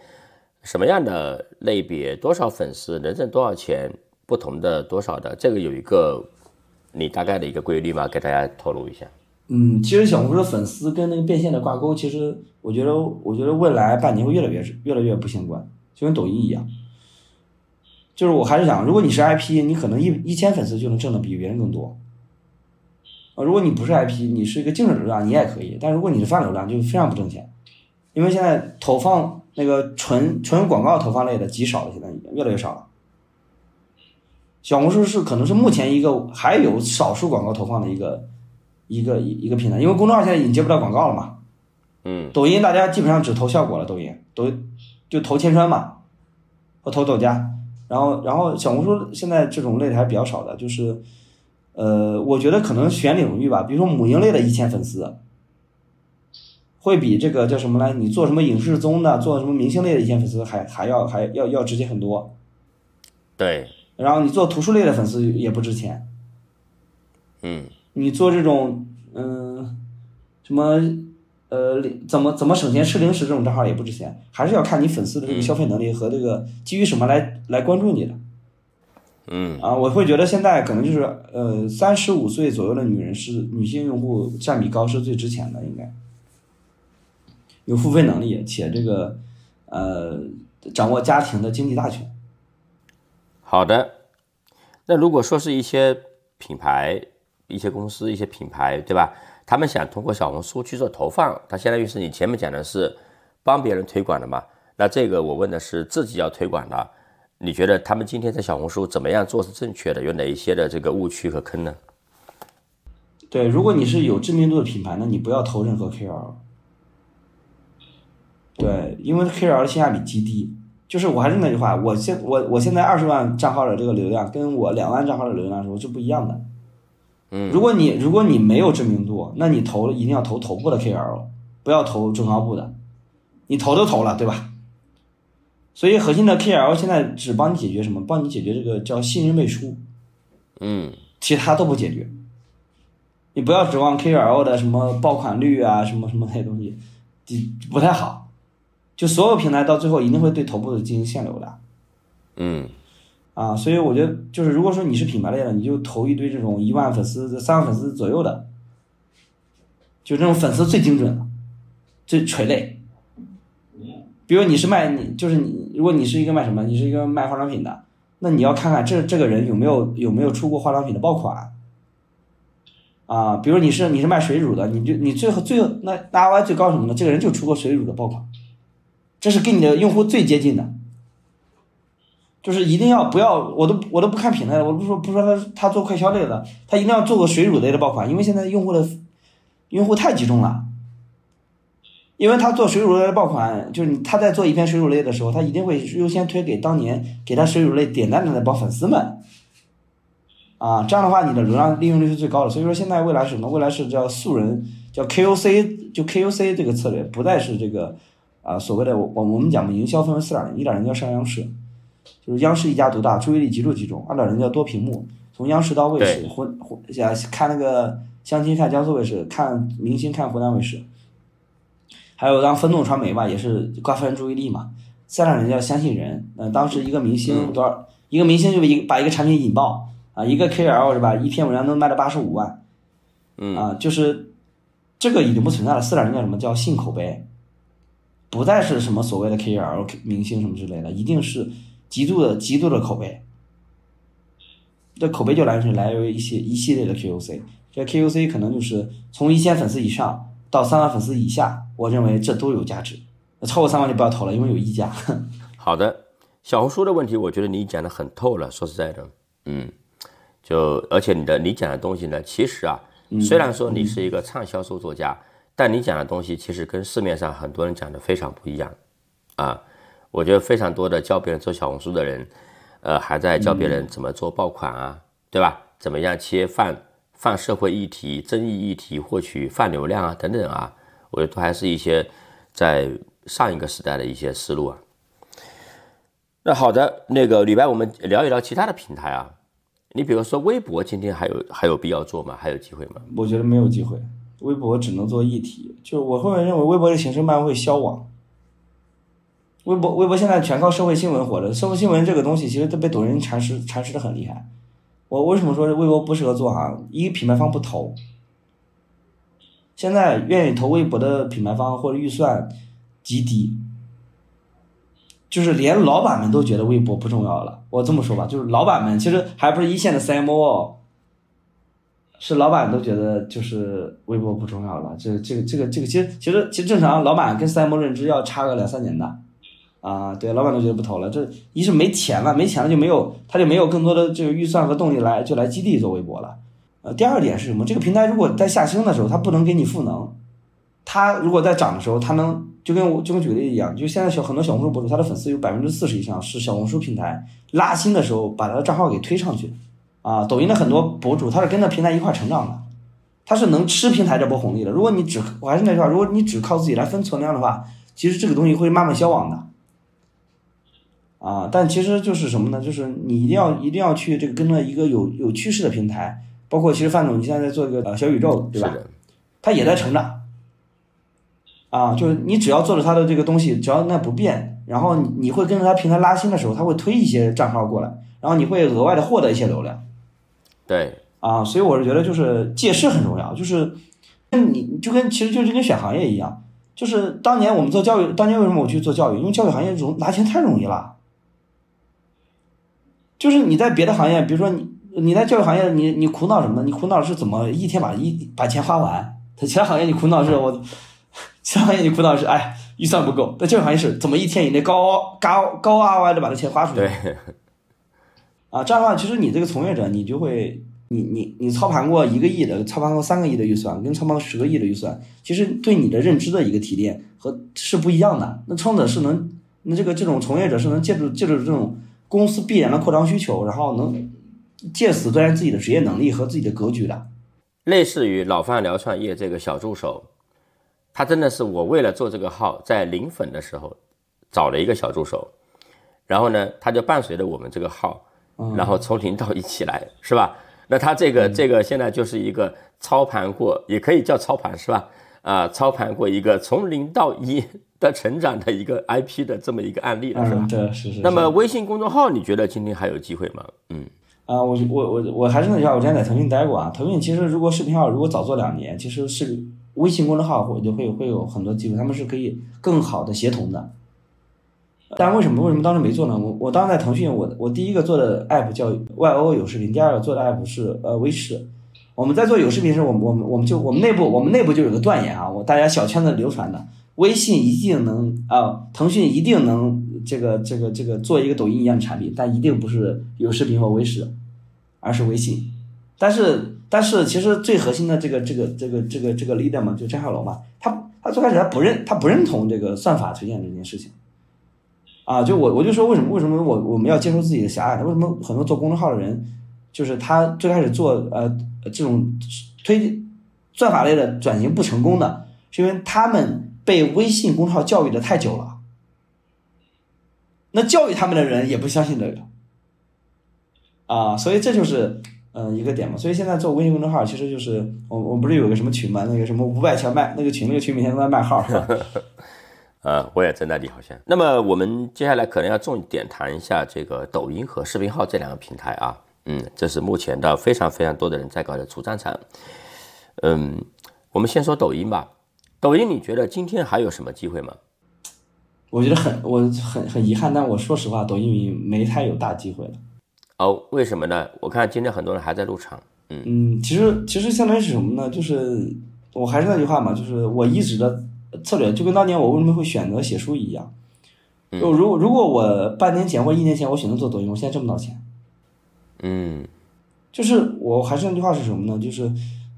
什么样的类别，多少粉丝，能挣多少钱，不同的多少的，这个有一个你大概的一个规律吗？给大家透露一下。嗯，其实小红书的粉丝跟那个变现的挂钩，其实我觉得，我觉得未来半年会越来越越来越不相关，就跟抖音一样。就是我还是想，如果你是 IP，你可能一一千粉丝就能挣的比别人更多。啊，如果你不是 IP，你是一个精准流量，你也可以。但如果你是泛流量，就非常不挣钱，因为现在投放那个纯纯广告投放类的极少了，现在已经越来越少了。小红书是可能是目前一个还有少数广告投放的一个一个一一个平台，因为公众号现在已经接不到广告了嘛。嗯抖音大家基本上只投效果了，抖音抖就投千川嘛，和投抖加，然后然后小红书现在这种类的还比较少的，就是呃，我觉得可能选领域吧，比如说母婴类的一千粉丝，会比这个叫什么来？你做什么影视综的，做什么明星类的一些粉丝还还要还要要直接很多。对，然后你做图书类的粉丝也不值钱，嗯你做这种嗯、什么呃怎么怎么省钱吃零食这种账号也不值钱，还是要看你粉丝的这个消费能力和这个基于什么来来关注你的嗯啊。我会觉得现在可能就是呃三十五岁左右的女人是女性用户占比高是最值钱的，应该有付费能力且这个呃掌握家庭的经济大权。好的。那如果说是一些品牌、一些公司、一些品牌，对吧？他们想通过小红书去做投放，它相当于是你前面讲的是帮别人推广的嘛？那这个我问的是自己要推广的，你觉得他们今天在小红书怎么样做是正确的？有哪一些的这个误区和坑呢？对，如果你是有知名度的品牌，那你不要投任何 KOL。对，因为 KOL 的性价比极低。就是我还是那句话，我现我我现在二十万账号的这个流量，跟我两万账号的流量的时候是不一样的。嗯，如果你如果你没有知名度，那你投一定要投头部的 KOL，不要投中高部的。你投都投了，对吧？所以核心的 KOL 现在只帮你解决什么？帮你解决这个叫信任背书。嗯其他都不解决。你不要指望 KOL 的什么爆款率啊，什么什么那些东西，你不太好。就所有平台到最后一定会对头部的进行限流的嗯啊，所以我觉得就是如果说你是品牌类的，你就投一堆这种一万粉丝、三万粉丝左右的，就这种粉丝最精准的、最垂类。比如你是卖你就是你，如果你是一个卖什么，你是一个卖化妆品的，那你要看看这这个人有没有有没有出过化妆品的爆款。啊，比如你是你是卖水乳的，你就你最后最后那那 ROI 最高什么呢？这个人就出过水乳的爆款，这是跟你的用户最接近的。就是一定要不要，我都我都不看品类的，我不说不说他他做快消类的，他一定要做个水乳类的爆款，因为现在用户的用户太集中了。因为他做水乳类的爆款，就是他在做一篇水乳类的时候，他一定会优先推给当年给他水乳类点赞的那帮粉丝们。啊，这样的话你的流量利用率是最高的。所以说现在未来是什么？未来是叫素人，叫 KOC，就 KOC 这个策略，不再是这个啊所谓的我我们讲的，营销分为四点零，一点零叫上央视，就是央视一家独大，注意力极度集中；二点零叫多屏幕，从央视到卫视，对混混啊看那个相亲看江苏卫视，看明星看湖南卫视，还有当分众传媒吧，也是瓜分注意力嘛。三点零叫相信人，呃，当时一个明星多少，一个明星就一把一个产品引爆。啊，一个 KOL 是吧？一篇文章能卖到八十五万，嗯啊，就是这个已经不存在了。四点零叫什么叫信口碑，不再是什么所谓的 KOL 明星什么之类的，一定是极度的极度的口碑。这口碑就来源于来源于一些一系列的 KOC，这 KOC 可能就是从一千粉丝以上到三万粉丝以下，我认为这都有价值。超过三万就不要投了，因为有溢价。好的，小红书的问题，我觉得你讲的很透了。说实在的，嗯，就而且你的你讲的东西呢，其实啊，虽然说你是一个畅销书作家，但你讲的东西其实跟市面上很多人讲的非常不一样啊。我觉得非常多的教别人做小红书的人，呃，还在教别人怎么做爆款啊，对吧？怎么样切泛泛社会议题、争议议题获取泛流量啊，等等啊，我觉得都还是一些在上一个时代的一些思路啊。那好的，那个李白，我们聊一聊其他的平台啊。你比如说微博，今天还有还有必要做吗？还有机会吗？我觉得没有机会，微博只能做议题。就是我后面认为，微博的形式慢慢会消亡。微博微博现在全靠社会新闻活着，社会新闻这个东西其实都被抖音蚕食蚕食的很厉害。我为什么说微博不适合做啊？一个品牌方不投，现在愿意投微博的品牌方或者预算极低。就是连老板们都觉得微博不重要了。我这么说吧，就是老板们其实还不是一线的 CMO，是老板都觉得就是微博不重要了。这、这个、这个、这个，其实、其实、其实正常，老板跟 CMO 认知要差个两三年的。啊，对，老板都觉得不投了。这一是没钱了，没钱了就没有，他就没有更多的这个预算和动力来就来基地做微博了。呃，第二点是什么？这个平台如果在下升的时候，它不能给你赋能。它如果在涨的时候，它能就跟我就跟举例一样，就现在小很多小红书博主，他的粉丝有百分之四十以上是小红书平台拉新的时候把他的账号给推上去，啊，抖音的很多博主他是跟着平台一块成长的，他是能吃平台这波红利的。如果你只我还是那句话，如果你只靠自己来分存量的话，其实这个东西会慢慢消亡的，啊，但其实就是什么呢？就是你一定要一定要去这个跟着一个有有趋势的平台，包括其实范总你现在在做一个呃小宇宙，对吧？他也在成长。啊，就是你只要做着他的这个东西，只要那不变，然后你你会跟着他平台拉新的时候，他会推一些账号过来，然后你会额外的获得一些流量。对，啊，所以我是觉得就是借势很重要，就是那你就跟其实就是跟选行业一样，就是当年我们做教育，当年为什么我去做教育？因为教育行业容拿钱太容易了，就是你在别的行业，比如说你你在教育行业，你你苦恼什么呢？你苦恼是怎么一天把一把钱花完？他其他行业你苦恼是我。其他行业你苦恼是哎预算不够，在教育行业是怎么一天以内高高高 ROI 的把这钱花出去？对，啊，这样的话，其实你这个从业者，你就会，你你你操盘过一个亿的，操盘过三个亿的预算，跟操盘过十个亿的预算，其实对你的认知的一个提炼和是不一样的。那创者是能，那这个这种从业者是能借助借助这种公司必然的扩张需求，然后能借此锻炼自己的职业能力和自己的格局的。类似于老范聊创业这个小助手。他真的是我为了做这个号，在零粉的时候找了一个小助手，然后呢，他就伴随着我们这个号，然后从零到一起来，是吧？那他这个这个现在就是一个操盘过，也可以叫操盘，是吧？啊，操盘过一个从零到一的成长的一个 IP 的这么一个案例了，是吧？对，是是。那么微信公众号，你觉得今天还有机会吗？嗯，啊，我我我我还是那句话，我之前在腾讯待过啊。腾讯其实如果视频号如果早做两年，其实是。微信公众号会就会会有很多机会，他们是可以更好的协同的。但为什么为什么当时没做呢？我我当时在腾讯，我我第一个做的 app 叫 YO 有视频，第二个做的 app 是呃微视。我们在做有视频时，我们我们我们就我们内部我们内部就有个断言啊，我大家小圈子流传的，微信一定能啊，腾讯一定能这个这个这个做一个抖音一样的产品，但一定不是有视频和微视，而是微信。但是。但是其实最核心的这个这个这个这个这个 leader 嘛，就张小龙嘛，他他最开始他不认他不认同这个算法推荐这件事情，啊，就我我就说为什么为什么我我们要接受自己的狭隘？为什么很多做公众号的人，就是他最开始做呃这种推算法类的转型不成功的，是因为他们被微信公众号教育的太久了，那教育他们的人也不相信这个，啊，所以这就是。嗯，一个点嘛，所以现在做微信公众号，其实就是我我不是有个什么群嘛，那个什么五百强卖那个群，那个群每天都在卖号。呃，我也在那里好像。那么我们接下来可能要重点谈一下这个抖音和视频号这两个平台啊，嗯，这是目前的非常非常多的人在搞的主战场。嗯，我们先说抖音吧。抖音你觉得今天还有什么机会吗？我觉得很我很很遗憾，但我说实话，抖音没太有大机会了。哦，为什么呢？我看今天很多人还在入场。嗯嗯，其实其实相当于是什么呢？就是我还是那句话嘛，就是我一直的策略，就跟当年我为什么会选择写书一样。就如如果我半年前或一年前我选择做抖音，我现在挣不到钱。嗯，就是我还是那句话是什么呢？就是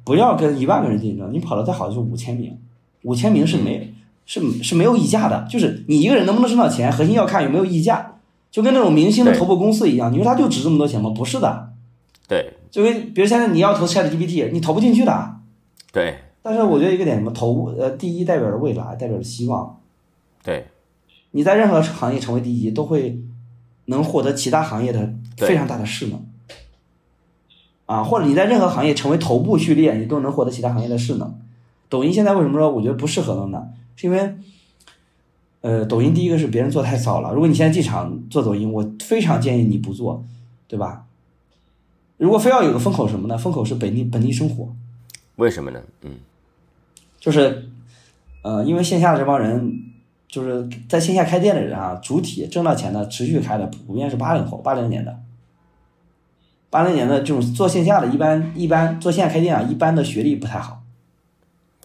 不。要跟一万个人竞争，你跑的再好就是五千名，五千名是没是是没有溢价的，就是你一个人能不能挣到钱，核心要看有没有溢价，就跟那种明星的头部公司一样，你说他就值这么多钱吗？不是的，对就跟比如现在你要投 ChatGPT，你投不进去的。对但是我觉得一个点什么头呃第一代表着未来，代表着希望。对你在任何行业成为第一，都会能获得其他行业的非常大的势能。啊，或者你在任何行业成为头部序列，你都能获得其他行业的势能。抖音现在为什么说我觉得不适合了呢？是因为，呃，抖音第一个是别人做太早了。如果你现在进场做抖音，我非常建议你不做，对吧？如果非要有个风口什么呢？风口是本地本地生活，为什么呢？嗯就是，呃，因为线下的这帮人，就是在线下开店的人啊，主体挣到钱的、持续开的，普遍是八零后、八零年的。八零年的这种做线下的，一般一般做线下开店啊，一般的学历不太好。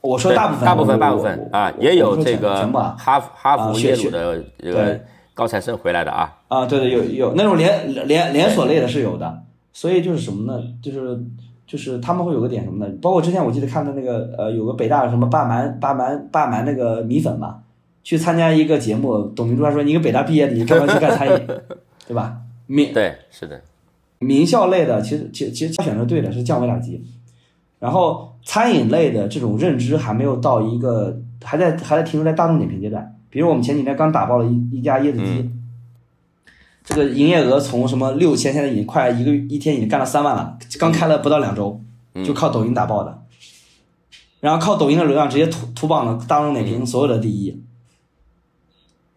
我说大部分，大部分大部分啊，也有这个全全部啊哈佛哈佛学鲁的这个高材生回来的啊，啊，对对，有有那种连连连锁类的是有的，所以就是什么呢？就是就是他们会有个点什么呢？包括之前我记得看的那个呃，有个北大的什么霸蛮霸蛮霸蛮那个米粉嘛，去参加一个节目，董明珠还说你一个北大毕业的，你干嘛去干餐饮，对吧？名对，是的，名校类的，其实其实其实他选择对的，是降维打击。然后餐饮类的这种认知还没有到一个，还在还在停留在大众点评阶段。比如我们前几天刚打爆了一一家椰子鸡，这个营业额从什么六千，现在已经快一个一天已经干了三万了，刚开了不到两周，就靠抖音打爆的。然后靠抖音的流量直接突突榜了大众点评所有的第一。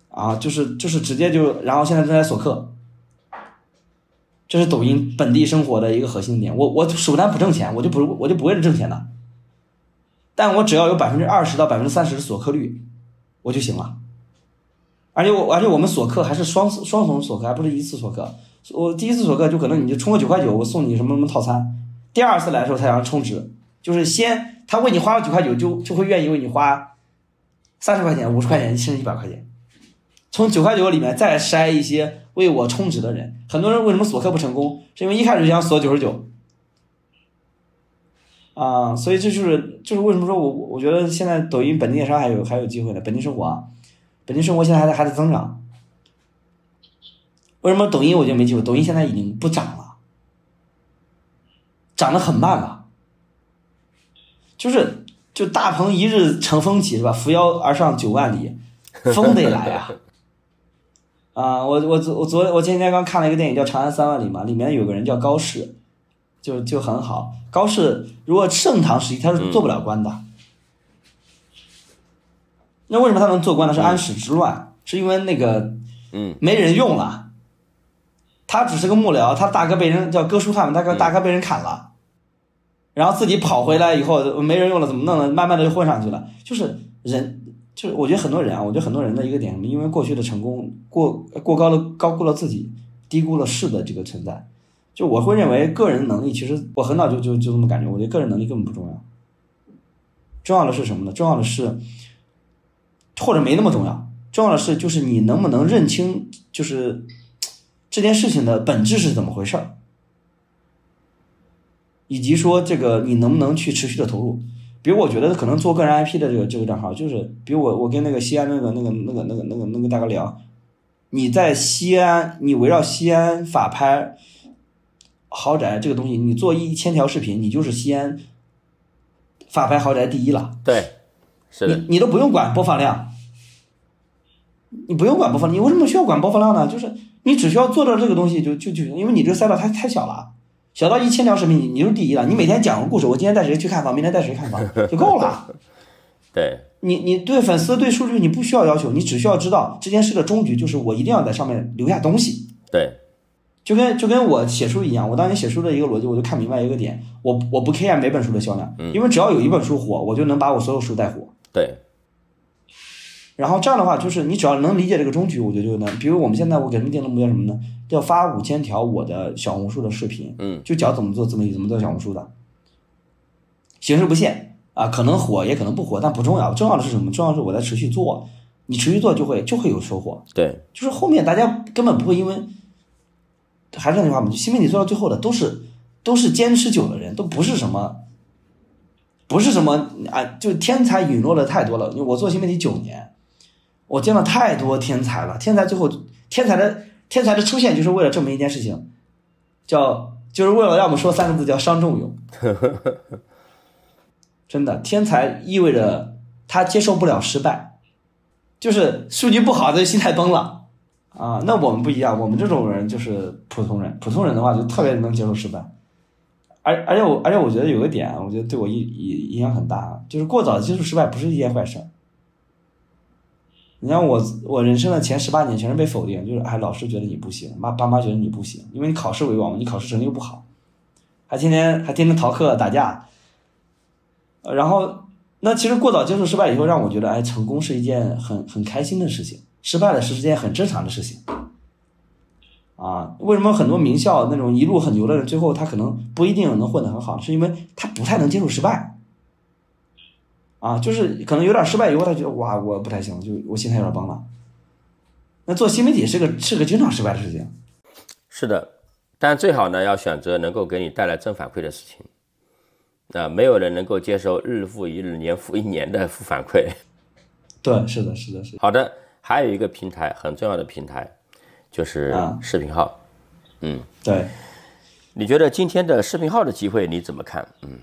啊，就是就是直接就，然后现在正在锁客，这是抖音本地生活的一个核心点。我我首单不挣钱，我就不我就不为了挣钱的，但我只要有百分之二十到百分之三十的锁客率，我就行了。而且我而且我们锁客还是双双重锁客，还不是一次锁客。我第一次锁客就可能你就充个九块九，我送你什么什么套餐。第二次来的时候，他想充值，就是先他为你花了九块九，就就会愿意为你花三十块钱、五十块钱甚至一百块钱。从九块九里面再筛一些为我充值的人。很多人为什么锁客不成功？是因为一开始就想锁九十九。啊，所以这就是就是为什么说我我觉得现在抖音本地电商还有还有机会的，本地生活啊，本地生活现在还在还在增长。为什么抖音我就没机会？抖音现在已经不涨了，涨得很慢了。就是就大鹏一日乘风起是吧？扶摇而上九万里，风得来啊！啊，我我昨我昨我前天刚看了一个电影叫《长安三万里》嘛，里面有个人叫高适，就就很好。高适如果盛唐时期他是做不了官的，那为什么他能做官呢？是安史之乱，是因为那个嗯没人用了。他只是个幕僚，他大哥被人叫哥舒翰嘛，大哥大哥被人砍了，然后自己跑回来以后没人用了，怎么弄呢？慢慢的就混上去了。就是人，就是我觉得很多人啊，我觉得很多人的一个点什么，因为过去的成功过过高的高估了自己，低估了势的这个存在。就我会认为个人能力，其实我很早就就就这么感觉，我觉得个人能力根本不重要，重要的是什么呢？重要的是，或者没那么重要，重要的是就是你能不能认清，就是这件事情的本质是怎么回事儿，以及说这个你能不能去持续的投入。比如我觉得可能做个人 IP 的这个这个账号，就是比如我我跟那个西安那个那个那个那个那个那个大哥聊，你在西安，你围绕西安法拍豪宅这个东西，你做一千条视频，你就是西安法拍豪宅第一了。对，是的你，你都不用管播放量，你不用管播放量，你为什么需要管播放量呢？就是你只需要做到这个东西就就就，因为你这个赛道太太小了，小到一千条视频你你就是第一了。你每天讲个故事，我今天带谁去看房，明天带谁看房就够了。对你你对粉丝对数据你不需要要求，你只需要知道这件事的终局就是我一定要在上面留下东西。对就跟就跟我写书一样，我当年写书的一个逻辑，我就看明白一个点，我我不 care 每本书的销量，因为只要有一本书火，我就能把我所有书带火。对然后这样的话，就是你只要能理解这个中局，我觉得就能。比如我们现在我给他们定的目标什么呢？要发五千条我的小红书的视频，嗯，就教怎么做自媒体，怎么做小红书的，形式不限啊，可能火也可能不火，但不重要，重要的是什么？重要的是我在持续做，你持续做就会就会有收获。对就是后面大家根本不会因为，还是那句话嘛，就新媒体做到最后的都是都是坚持久的人，都不是什么不是什么啊，就天才陨落的太多了。我做新媒体九年，我见了太多天才了。天才最后，天才的天才的出现，就是为了证明一件事情，叫就是为了让我们说三个字，叫伤仲永。真的，天才意味着他接受不了失败，就是数据不好，他就心态崩了啊。那我们不一样，我们这种人就是普通人，普通人的话就特别能接受失败。而而且我而且我觉得有个点，我觉得对我影影影响很大，就是过早的接触失败不是一件坏事。你像我我人生的前十八年全是被否定，就是哎老师觉得你不行，妈爸妈觉得你不行，因为你考试为王，你考试成绩又不好，还天天还天天逃课打架。然后那其实过早接触失败以后，让我觉得哎成功是一件很很开心的事情，失败了是一件很正常的事情。啊，为什么很多名校那种一路很牛的人，最后他可能不一定能混得很好？是因为他不太能接受失败。啊，就是可能有点失败以后，他觉得哇，我不太行，就我心态有点崩了。那做新媒体是个是个经常失败的事情。是的，但最好呢要选择能够给你带来正反馈的事情。啊，没有人能够接受日复一日、年复一年的负反馈。对，是的，是的，是。好的，还有一个平台很重要的平台。就是视频号，嗯，对，你觉得今天的视频号的机会你怎么看？嗯，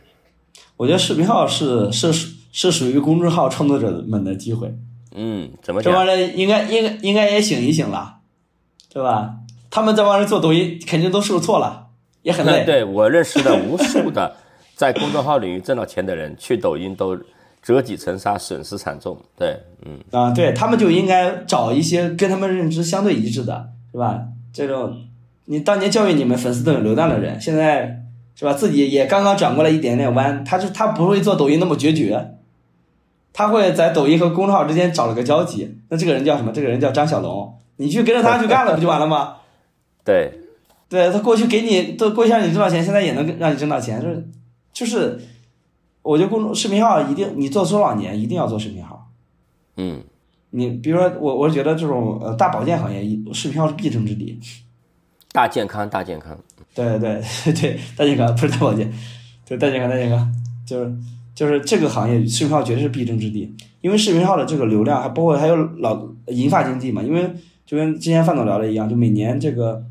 我觉得视频号是是是属于公众号创作者们的机会。嗯，怎么这帮人应该应该应该也醒一醒了，对吧？他们在帮人做抖音肯定都受挫了，也很累。对我认识的无数的 在公众号领域挣到钱的人，去抖音都折戟沉沙，损失惨重。对，嗯啊，对他们就应该找一些跟他们认知相对一致的。是吧？这种你当年教育你们粉丝都有流量的人，现在是吧？自己也刚刚转过来一点点弯。他就他不会做抖音那么决绝，他会在抖音和公众号之间找了个交集。那这个人叫什么？这个人叫张小龙。你去跟着他去干了，不就完了吗？对，对他过去给你都过去让你挣到钱，现在也能让你挣到钱。就是就是，我觉得公众视频号一定你做多少年一定要做视频号。嗯。你比如说，我我觉得这种呃大保健行业，视频号是必争之地。大健康，大健康。对对 对，大健康不是大保健，对大健康，大健康，就是就是这个行业，视频号绝对是必争之地。因为视频号的这个流量，还包括还有老银发经济嘛。因为就跟之前范总聊的一样，就每年这个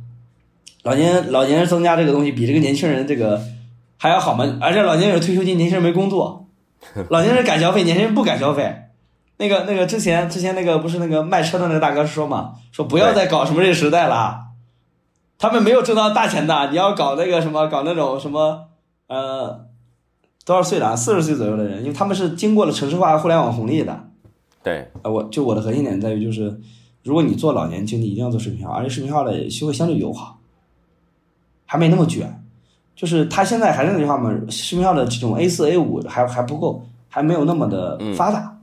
老年老年人增加这个东西，比这个年轻人这个还要好嘛。而且老年人有退休金，年轻人没工作，老年人敢消费，年轻人不敢消费。那个那个之前之前那个不是那个卖车的那个大哥说嘛，说不要再搞什么这个时代了，他们没有挣到大钱的，你要搞那个什么搞那种什么呃多少岁了？四十岁左右的人，因为他们是经过了城市化互联网红利的。对，呃，我就我的核心点在于就是，如果你做老年经济，一定要做视频号，而且视频号的修会相对友好，还没那么卷，就是他现在还是那句话嘛，视频号的这种 A 四 A 五还还不够，还没有那么的发达。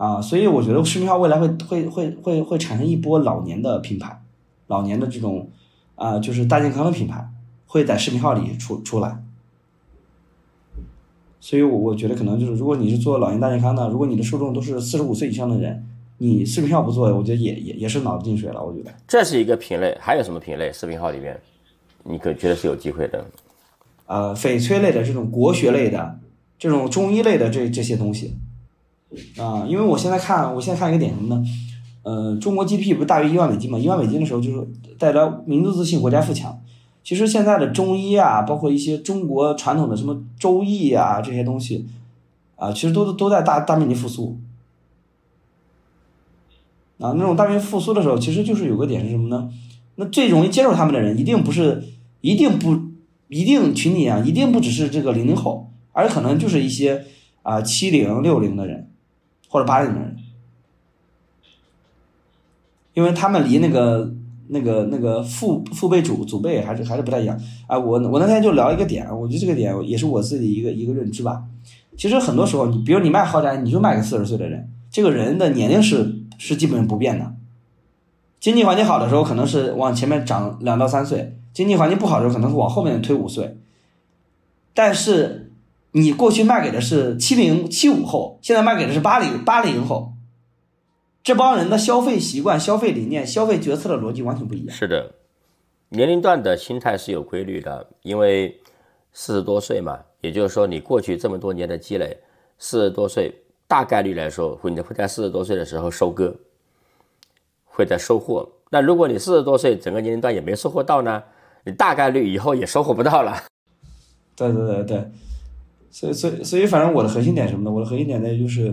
啊，所以我觉得视频号未来会会会会会产生一波老年的品牌，老年的这种啊，就是大健康的品牌会在视频号里出出来。所以，我我觉得可能就是，如果你是做老年大健康的，如果你的受众都是四十五岁以上的人，你视频号不做，我觉得也也也是脑子进水了。我觉得这是一个品类，还有什么品类？视频号里面，你可觉得是有机会的？呃，翡翠类的这种国学类的，这种中医类的这这些东西。啊，因为我现在看，我现在看一个点什么呢？呃，中国 GDP 不是大于一万美金嘛？一万美金的时候，就是带来民族自信、国家富强。其实现在的中医啊，包括一些中国传统的什么周易啊这些东西，啊，其实都都在大大面积复苏。啊，那种大面积复苏的时候，其实就是有个点是什么呢？那最容易接受他们的人，一定不是，一定不一定群体啊，一定不只是这个零零后，而可能就是一些啊七零六零的人。或者八零的人，因为他们离那个、那个、那个父父辈、祖祖辈还是还是不太一样啊。我我那天就聊一个点，我觉得这个点也是我自己一个一个认知吧。其实很多时候，你比如你卖豪宅，你就卖给四十岁的人，这个人的年龄是是基本不变的。经济环境好的时候，可能是往前面涨两到三岁；经济环境不好的时候，可能是往后面推五岁。但是。你过去卖给的是七零七五后，现在卖给的是八零八零后，这帮人的消费习惯、消费理念、消费决策的逻辑完全不一样。是的，年龄段的心态是有规律的，因为四十多岁嘛，也就是说你过去这么多年的积累，四十多岁大概率来说会会在四十多岁的时候收割，会在收获。那如果你四十多岁整个年龄段也没收获到呢，你大概率以后也收获不到了。对对对对，所以所以所以反正我的核心点什么呢？我的核心点呢就是，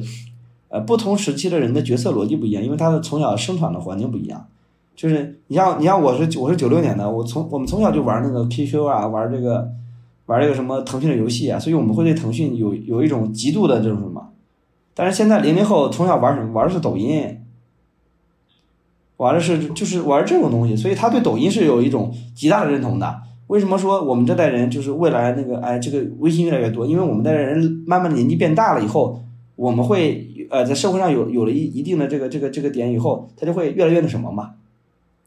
呃，不同时期的人的决策逻辑不一样，因为他的从小生长的环境不一样。就是你像你像我是我是九六年的，我从我们从小就玩那个 QQ 啊，玩这个玩这个什么腾讯的游戏啊，所以我们会对腾讯有有一种极度的这种什么。但是现在零零后从小玩什么？玩的是抖音，玩的是就是玩这种东西，所以他对抖音是有一种极大的认同的。为什么说我们这代人就是未来那个哎这个微信越来越多？因为我们代人慢慢的年纪变大了以后，我们会呃在社会上有有了一一定的这个这个这个点以后，他就会越来越那什么嘛。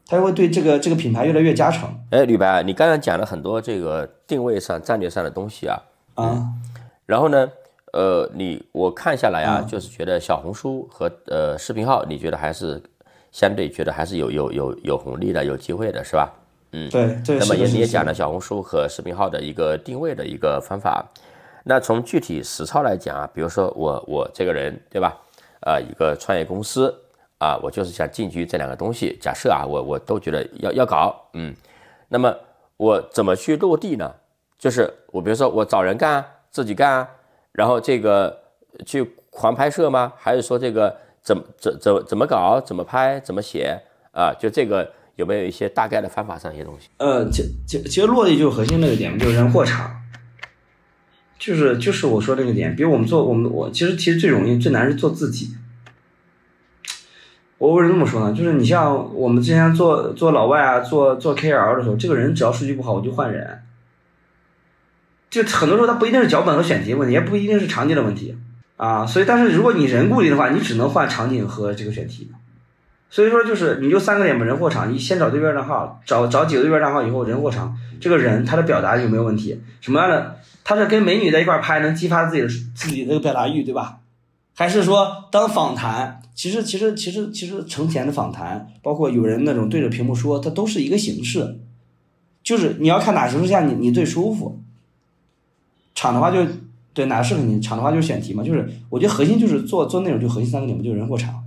他就会对这个这个品牌越来越加成。哎，吕白，你刚才讲了很多这个定位上、战略上的东西啊。啊。然后呢，呃，你我看下来啊，就是觉得小红书和呃视频号，你觉得还是相对觉得还是有有有有红利的、有机会的，是吧？嗯，对对。那么也你也讲了小红书和视频号的一个定位的一个方法。那从具体实操来讲啊，比如说我我这个人对吧？呃，一个创业公司。啊，我就是想进军这两个东西。假设啊，我我都觉得要要搞，嗯，那么我怎么去落地呢？就是我比如说我找人干，自己干，然后这个去狂拍摄吗？还是说这个怎怎怎怎么搞？怎么拍？怎么写？啊，就这个有没有一些大概的方法上一些东西？呃，其其其实落地就是核心那个点，就是人货场，就是就是我说这个点。比如我们做我们我其实其实最容易最难是做自己。我为什么这么说呢？就是你像我们之前做做老外啊，做做 KL 的时候，这个人只要数据不好，我就换人。就很多时候他不一定是脚本和选题问题，也不一定是场景的问题啊。所以，但是如果你人固定的话，你只能换场景和这个选题。所以说，就是你就三个点嘛：人货场，你先找对面账号，找找几个对面账号以后，人货场这个人他的表达有没有问题？什么样的？他是跟美女在一块拍，能激发自己的自己的表达欲，对吧？还是说当访谈？其实，其实，其实，其实，成前的访谈，包括有人那种对着屏幕说，它都是一个形式，就是你要看哪形式下你你最舒服。场的话就对哪适合你，场的话就选题嘛，就是我觉得核心就是做做内容就核心三个点嘛，就是人货场，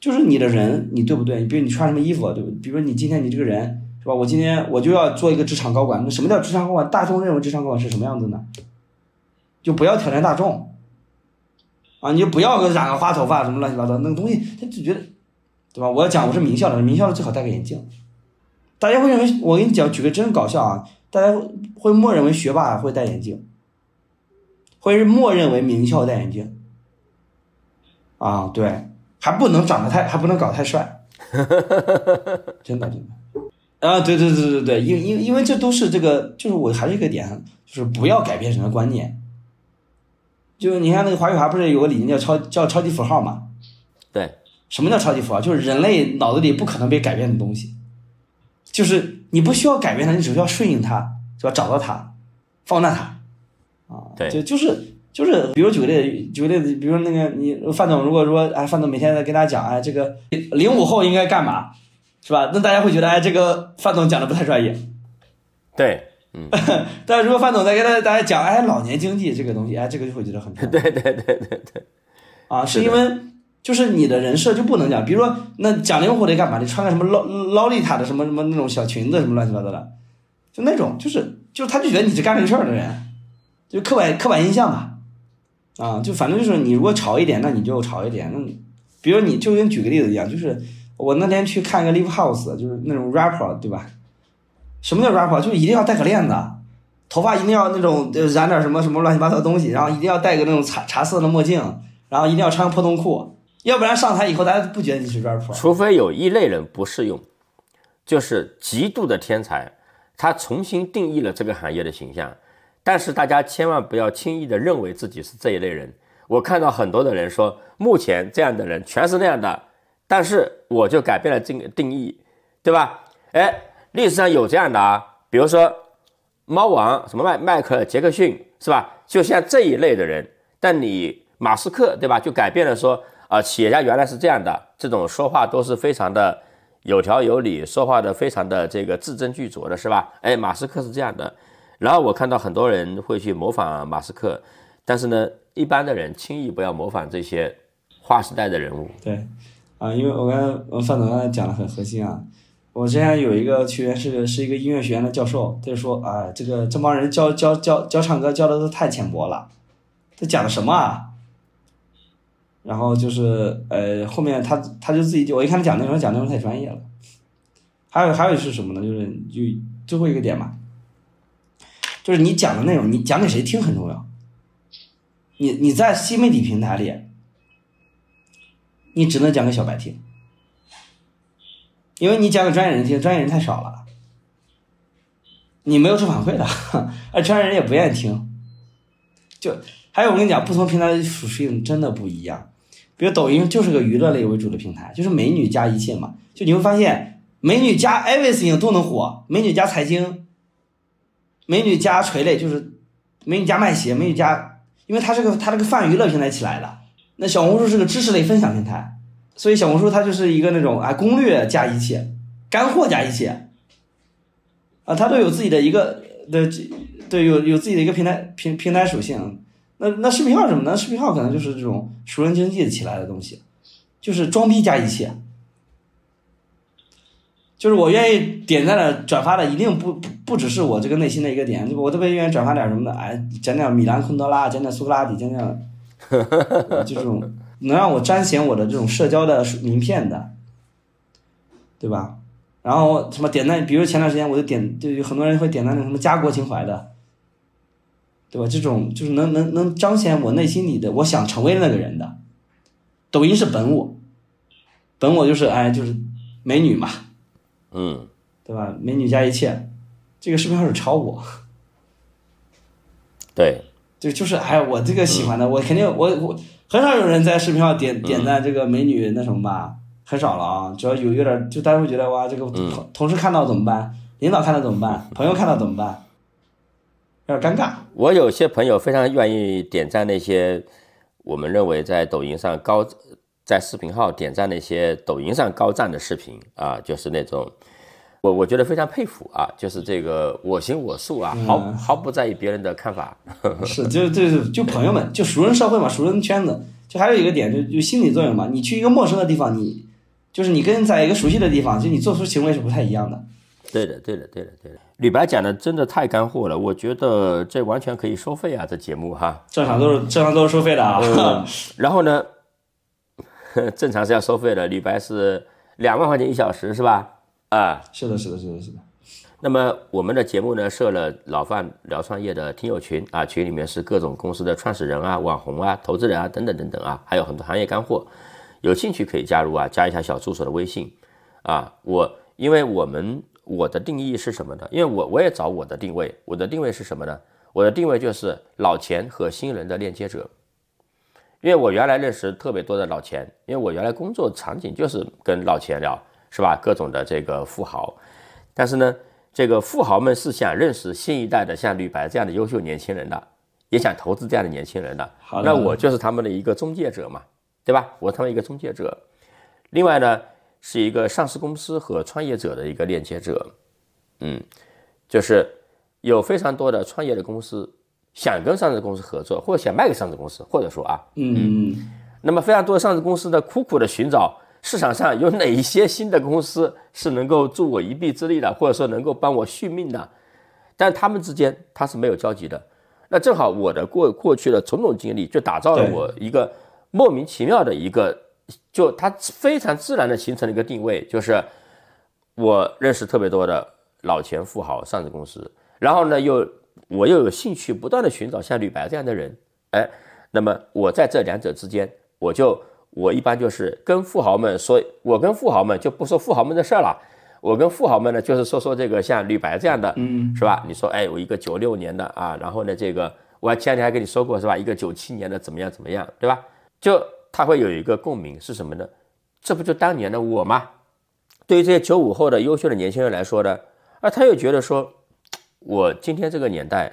就是你的人你对不对？你比如你穿什么衣服对不对？比如你今天你这个人是吧？我今天我就要做一个职场高管，那什么叫职场高管？大众认为职场高管是什么样子呢？就不要挑战大众。啊，你就不要个染个花头发什么乱七八糟那个东西，他就觉得，对吧？我要讲我是名校的，名校的最好戴个眼镜。大家会认为，我给你讲，举个真搞笑啊！大家会默认为学霸会戴眼镜，会默认为名校戴眼镜。啊，对，还不能长得太，还不能搞太帅。真的真的。啊，对对对对对，因因因为这都是这个，就是我还是一个点，就是不要改变人的观念。就你看那个华语华不是有个理念叫超叫超级符号嘛？对，什么叫超级符号？就是人类脑子里不可能被改变的东西，就是你不需要改变它，你只需要顺应它，是吧？找到它，放大它，啊，对，就就是就是，比如举个例子，举个例子，比如那个你范总，如果说哎，范总每天在跟大家讲哎，这个零五后应该干嘛，是吧？那大家会觉得哎，这个范总讲的不太专业，对。嗯，但如果范总在跟大大家讲，哎，老年经济这个东西，哎，这个就会觉得很对对对对对，啊，是因为就是你的人设就不能讲，比如说那讲灵活得干嘛？你穿个什么劳劳丽塔的什么什么那种小裙子什么乱七八糟的，就那种就是就是他就觉得你是干这个事儿的人，就刻板刻板印象嘛，啊，就反正就是你如果潮一点，那你就潮一点。那比如你就跟举个例子一样，就是我那天去看一个 live house，就是那种 rapper，对吧？什么叫 rapper？就是一定要戴个链子，头发一定要那种染点什么什么乱七八糟的东西，然后一定要戴个那种茶茶色的墨镜，然后一定要穿个破洞裤，要不然上台以后大家不觉得你是 rapper。除非有一类人不适用，就是极度的天才，他重新定义了这个行业的形象。但是大家千万不要轻易的认为自己是这一类人。我看到很多的人说，目前这样的人全是那样的，但是我就改变了定定义，对吧？哎。历史上有这样的啊，比如说猫王什么迈迈克尔杰克逊是吧？就像这一类的人，但你马斯克对吧？就改变了说啊，企业家原来是这样的，这种说话都是非常的有条有理，说话的非常的这个字斟句酌的是吧？哎，马斯克是这样的，然后我看到很多人会去模仿马斯克，但是呢，一般的人轻易不要模仿这些划时代的人物。对，啊，因为我刚才范总刚才讲的很核心啊。我之前有一个学员是是一个音乐学院的教授，他就说啊，这个这帮人教教教教唱歌教的都太浅薄了，他讲的什么啊？然后就是呃后面他他就自己我一看他讲内容讲内容太专业了。还有还有是什么呢？就是就最后一个点嘛，就是你讲的内容，你讲给谁听很重要。你你在新媒体平台里，你只能讲给小白听，因为你讲给专业人听，专业人太少了，你没有正反馈的，而专业人也不愿意听。就还有我跟你讲，不同平台的属性真的不一样。比如抖音就是个娱乐类为主的平台，就是美女加一切嘛，就你会发现。美女加 everything 都能火，美女加财经，美女加垂类，就是美女加卖鞋，美女加，因为它是个它这个泛娱乐平台起来的。那小红书是个知识类分享平台，所以小红书它就是一个那种啊攻略加一切，干货加一切，啊，它都有自己的一个的，对，有有自己的一个平台平平台属性。那那视频号什么呢？视频号可能就是这种熟人经济起来的东西，就是装逼加一切。就是我愿意点赞的、转发的，一定不不不只是我这个内心的一个点，我特别愿意转发点什么的，哎，讲讲米兰昆德拉，讲讲苏格拉底，讲讲，就这种能让我彰显我的这种社交的名片的，对吧？然后什么点赞，比如前段时间我就点，就有很多人会点赞那什么家国情怀的，对吧？这种就是能能能彰显我内心里的我想成为的那个人的。抖音是本我，本我就是哎就是美女嘛。嗯，对吧？美女加一切，这个视频号是超我。对，对就是哎，我这个喜欢的，我肯定我我很少有人在视频号点点赞这个美女那什么吧，很少了啊。只要有有点，就大家会觉得哇，这个同同事看到怎么办？领导看到怎么办？朋友看到怎么办？有点尴尬。我有些朋友非常愿意点赞那些我们认为在抖音上高。在视频号点赞那些抖音上高赞的视频啊，就是那种，我我觉得非常佩服啊，就是这个我行我素啊，毫毫不在意别人的看法。是，就就就朋友们，就熟人社会嘛，熟人圈子，就还有一个点，就就心理作用嘛。你去一个陌生的地方，你就是你跟在一个熟悉的地方，就你做出行为是不太一样的。对的，对的，对的，对的。李白讲的真的太干货了，我觉得这完全可以收费啊，这节目哈。正常都是正常都是收费的啊。然后呢？正常是要收费的，李白是两万块钱一小时，是吧？啊，是的，是的，是的，是的。那么我们的节目呢，设了老范聊创业的听友群啊，群里面是各种公司的创始人啊、网红啊、投资人啊等等等等啊，还有很多行业干货，有兴趣可以加入啊，加一下小助手的微信啊。我因为我们我的定义是什么呢？因为我我也找我的定位，我的定位是什么呢？我的定位就是老钱和新人的链接者。因为我原来认识特别多的老钱，因为我原来工作场景就是跟老钱聊，是吧？各种的这个富豪，但是呢，这个富豪们是想认识新一代的像吕白这样的优秀年轻人的，也想投资这样的年轻人的。那我就是他们的一个中介者嘛，对吧？我他们一个中介者。另外呢，是一个上市公司和创业者的一个链接者。嗯，就是有非常多的创业的公司。想跟上市公司合作，或者想卖给上市公司，或者说啊，嗯，那么非常多的上市公司呢，苦苦的寻找市场上有哪一些新的公司是能够助我一臂之力的，或者说能够帮我续命的，但他们之间他是没有交集的。那正好我的过过去的种种经历，就打造了我一个莫名其妙的一个，就它非常自然的形成了一个定位，就是我认识特别多的老钱富豪上市公司，然后呢又。我又有兴趣不断的寻找像吕白这样的人，哎，那么我在这两者之间，我就我一般就是跟富豪们说，我跟富豪们就不说富豪们的事儿了，我跟富豪们呢就是说说这个像吕白这样的，嗯，是吧？你说，哎，我一个九六年的啊，然后呢，这个我前两天还跟你说过是吧？一个九七年的怎么样怎么样，对吧？就他会有一个共鸣是什么呢？这不就当年的我吗？对于这些九五后的优秀的年轻人来说呢，啊，他又觉得说。我今天这个年代，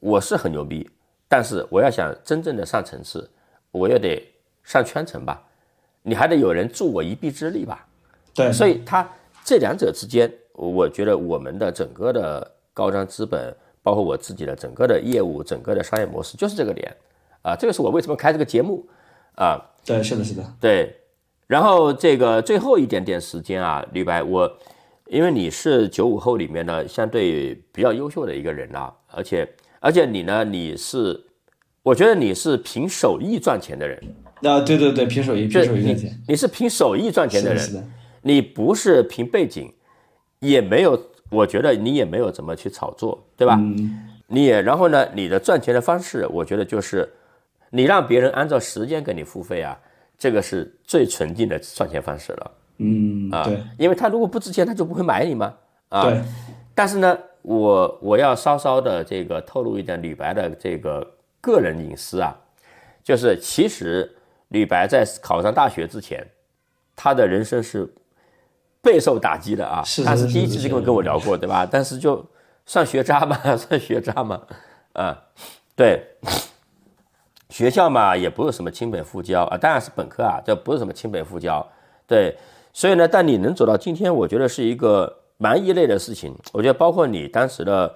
我是很牛逼，但是我要想真正的上层次，我又得上圈层吧，你还得有人助我一臂之力吧。对，所以他这两者之间，我觉得我们的整个的高瞻资本，包括我自己的整个的业务、整个的商业模式就是这个点啊，这个是我为什么开这个节目啊。对，是的，是的，对。然后这个最后一点点时间啊，李白，我因为你是九五后里面呢相对比较优秀的一个人啊，而且而且你呢，你是我觉得你是凭手艺赚钱的人。啊，对对对，凭手艺，凭手艺赚钱。你是凭手艺赚钱的人，是的，你不是凭背景，也没有，我觉得你也没有怎么去炒作，对吧？嗯，你也，然后呢，你的赚钱的方式，我觉得就是你让别人按照时间给你付费啊，这个是最纯净的赚钱方式了。嗯，啊，对，因为他如果不值钱，他就不会买你嘛。啊，对。但是呢，我我要稍稍的这个透露一点李白的这个个人隐私啊，就是其实。李白在考上大学之前，他的人生是备受打击的啊。是他是第一次就跟跟我聊过，对吧？但是就算学渣嘛，算学渣嘛，啊，对，学校嘛也不是什么清北复交啊，当然是本科啊，这不是什么清北复交，对。所以呢，但你能走到今天，我觉得是一个蛮异类的事情。我觉得包括你当时的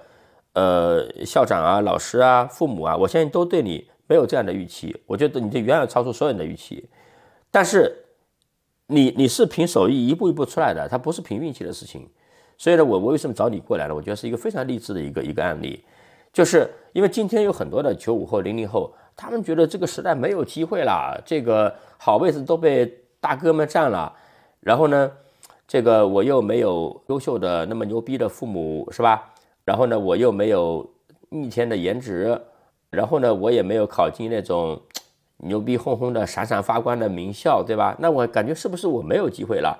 呃校长啊、老师啊、父母啊，我相信都对你。没有这样的预期，我觉得你这远远超出所有人的预期。但是你你是凭手艺一步一步出来的，它不是凭运气的事情。所以呢，我我为什么找你过来呢？我觉得是一个非常励志的一个一个案例，就是因为今天有很多的九五后、零零后，他们觉得这个时代没有机会了，这个好位置都被大哥们占了。然后呢，这个我又没有优秀的那么牛逼的父母，是吧？然后呢，我又没有逆天的颜值。然后呢，我也没有考进那种牛逼哄哄的、闪闪发光的名校，对吧？那我感觉是不是我没有机会了？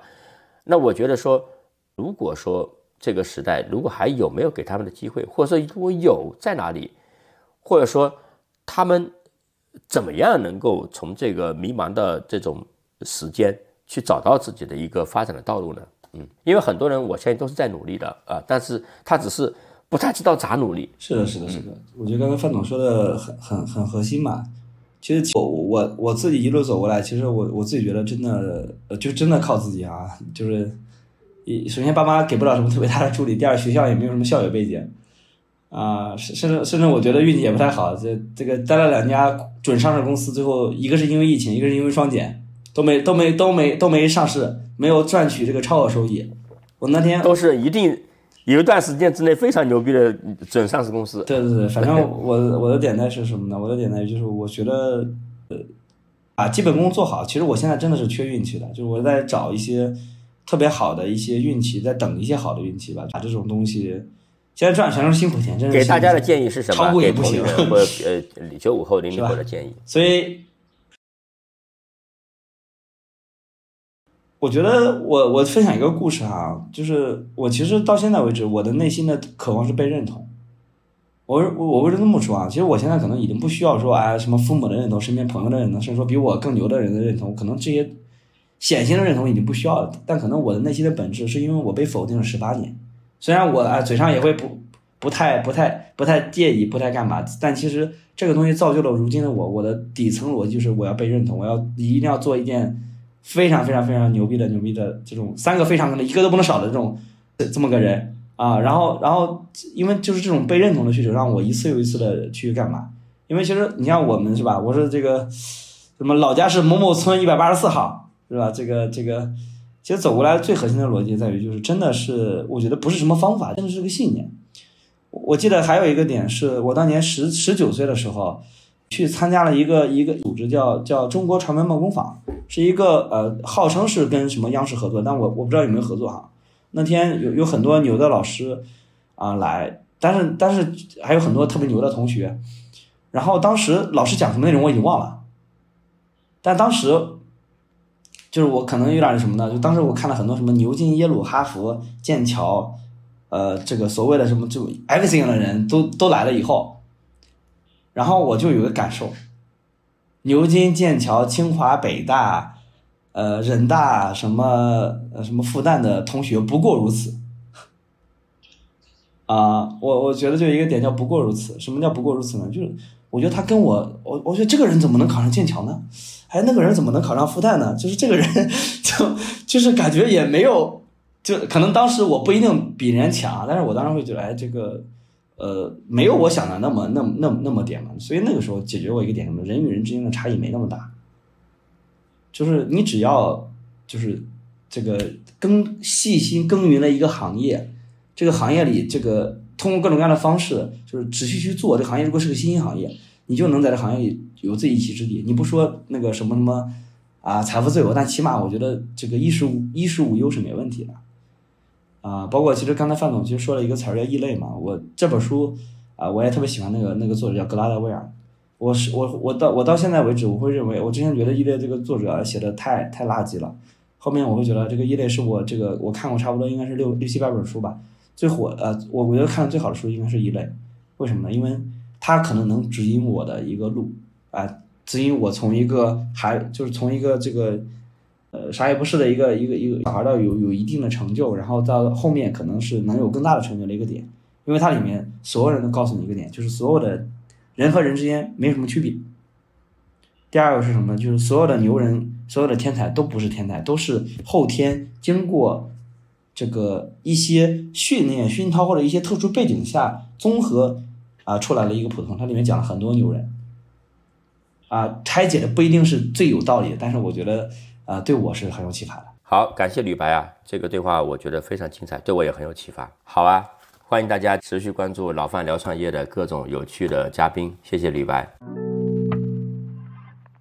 那我觉得说，如果说这个时代如果还有没有给他们的机会，或者说如果有在哪里，或者说他们怎么样能够从这个迷茫的这种时间去找到自己的一个发展的道路呢？嗯，因为很多人我相信都是在努力的啊，但是他只是。不太知道咋努力。是的，是的，是的。我觉得刚才范总说的很很很核心嘛。其实我我我自己一路走过来，其实我我自己觉得真的，就真的靠自己啊。就是一首先爸妈给不了什么特别大的助力，第二学校也没有什么校友背景啊，甚甚至甚至我觉得运气也不太好。这这个待了两家准上市公司，最后一个是因为疫情，一个是因为双减，都没都没都没都没上市，没有赚取这个超额收益。我那天都是一定。有一段时间之内非常牛逼的准上市公司。对对对，反正我我的点在是什么呢？我的点在于就是我觉得，呃，把基本功做好。其实我现在真的是缺运气的，就是我在找一些特别好的一些运气，在等一些好的运气吧。把这种东西，现在赚全是辛苦钱，真是。给大家的建议是什么？炒股也不行，或呃九五后、零零后的建议。所以。我觉得我我分享一个故事哈，就是我其实到现在为止，我的内心的渴望是被认同。我我为什么这么说啊？其实我现在可能已经不需要说哎什么父母的认同、身边朋友的认同，甚至说比我更牛的人的认同，可能这些显性的认同已经不需要了。但可能我的内心的本质是因为我被否定了十八年，虽然我哎嘴上也会不不太不太不太介意、不太干嘛，但其实这个东西造就了如今的我。我的底层逻辑就是我要被认同，我要一定要做一件。非常非常非常牛逼的牛逼的这种三个非常可能一个都不能少的这种这么个人啊，然后然后因为就是这种被认同的需求，让我一次又一次的去干嘛？因为其实你像我们是吧？我是这个什么老家是某某村一百八十四号是吧？这个这个其实走过来最核心的逻辑在于，就是真的是我觉得不是什么方法，真的是个信念。我记得还有一个点是我当年十十九岁的时候。去参加了一个一个组织，叫叫中国传媒梦工坊，是一个呃，号称是跟什么央视合作，但我我不知道有没有合作哈。那天有有很多牛的老师啊来，但是但是还有很多特别牛的同学。然后当时老师讲什么内容我已经忘了，但当时就是我可能有点什么呢？就当时我看了很多什么牛津、耶鲁、哈佛、剑桥，呃，这个所谓的什么就 everything 的人都都来了以后。然后我就有个感受，牛津、剑桥、清华、北大，呃，人大什么什么复旦的同学不过如此，啊，我我觉得就一个点叫不过如此。什么叫不过如此呢？就是我觉得他跟我，我我觉得这个人怎么能考上剑桥呢？哎那个人怎么能考上复旦呢？就是这个人 就就是感觉也没有，就可能当时我不一定比人家强，但是我当时会觉得，哎，这个。呃，没有我想的那么那么那么那么点嘛。所以那个时候解决我一个点什么，人与人之间的差异没那么大，就是你只要就是这个耕细心耕耘了一个行业，这个行业里这个通过各种各样的方式，就是持续去做，这行业如果是个新兴行业，你就能在这行业里有自己一席之地。你不说那个什么什么啊财富自由，但起码我觉得这个衣食衣食无忧是没问题的。啊，包括其实刚才范总其实说了一个词儿叫异类嘛，我这本书啊，我也特别喜欢那个那个作者叫格拉德威尔。我是我我到我到现在为止，我会认为我之前觉得异类这个作者写的太太垃圾了，后面我会觉得这个异类是我这个我看过差不多应该是六六七百本书吧，最火呃我我觉得看的最好的书应该是异类，为什么呢？因为它可能能指引我的一个路啊，指引我从一个还就是从一个这个。呃，啥也不是的一个一个一个小孩到有有一定的成就，然后到后面可能是能有更大的成就的一个点，因为它里面所有人都告诉你一个点，就是所有的人和人之间没什么区别。第二个是什么？就是所有的牛人，所有的天才都不是天才，都是后天经过这个一些训练熏陶或者一些特殊背景下综合啊出来了一个普通。它里面讲了很多牛人，啊，拆解的不一定是最有道理的，但是我觉得。啊，对我是很有启发的。好，感谢吕白啊，这个对话我觉得非常精彩，对我也很有启发。好啊，欢迎大家持续关注老范聊创业的各种有趣的嘉宾。谢谢吕白。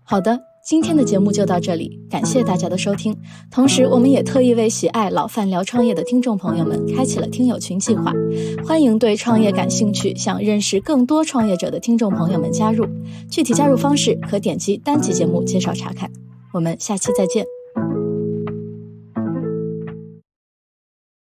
好的，今天的节目就到这里，感谢大家的收听。同时，我们也特意为喜爱老范聊创业的听众朋友们开启了听友群计划，欢迎对创业感兴趣、想认识更多创业者的听众朋友们加入。具体加入方式可点击单集节目介绍查看。我们下期再见。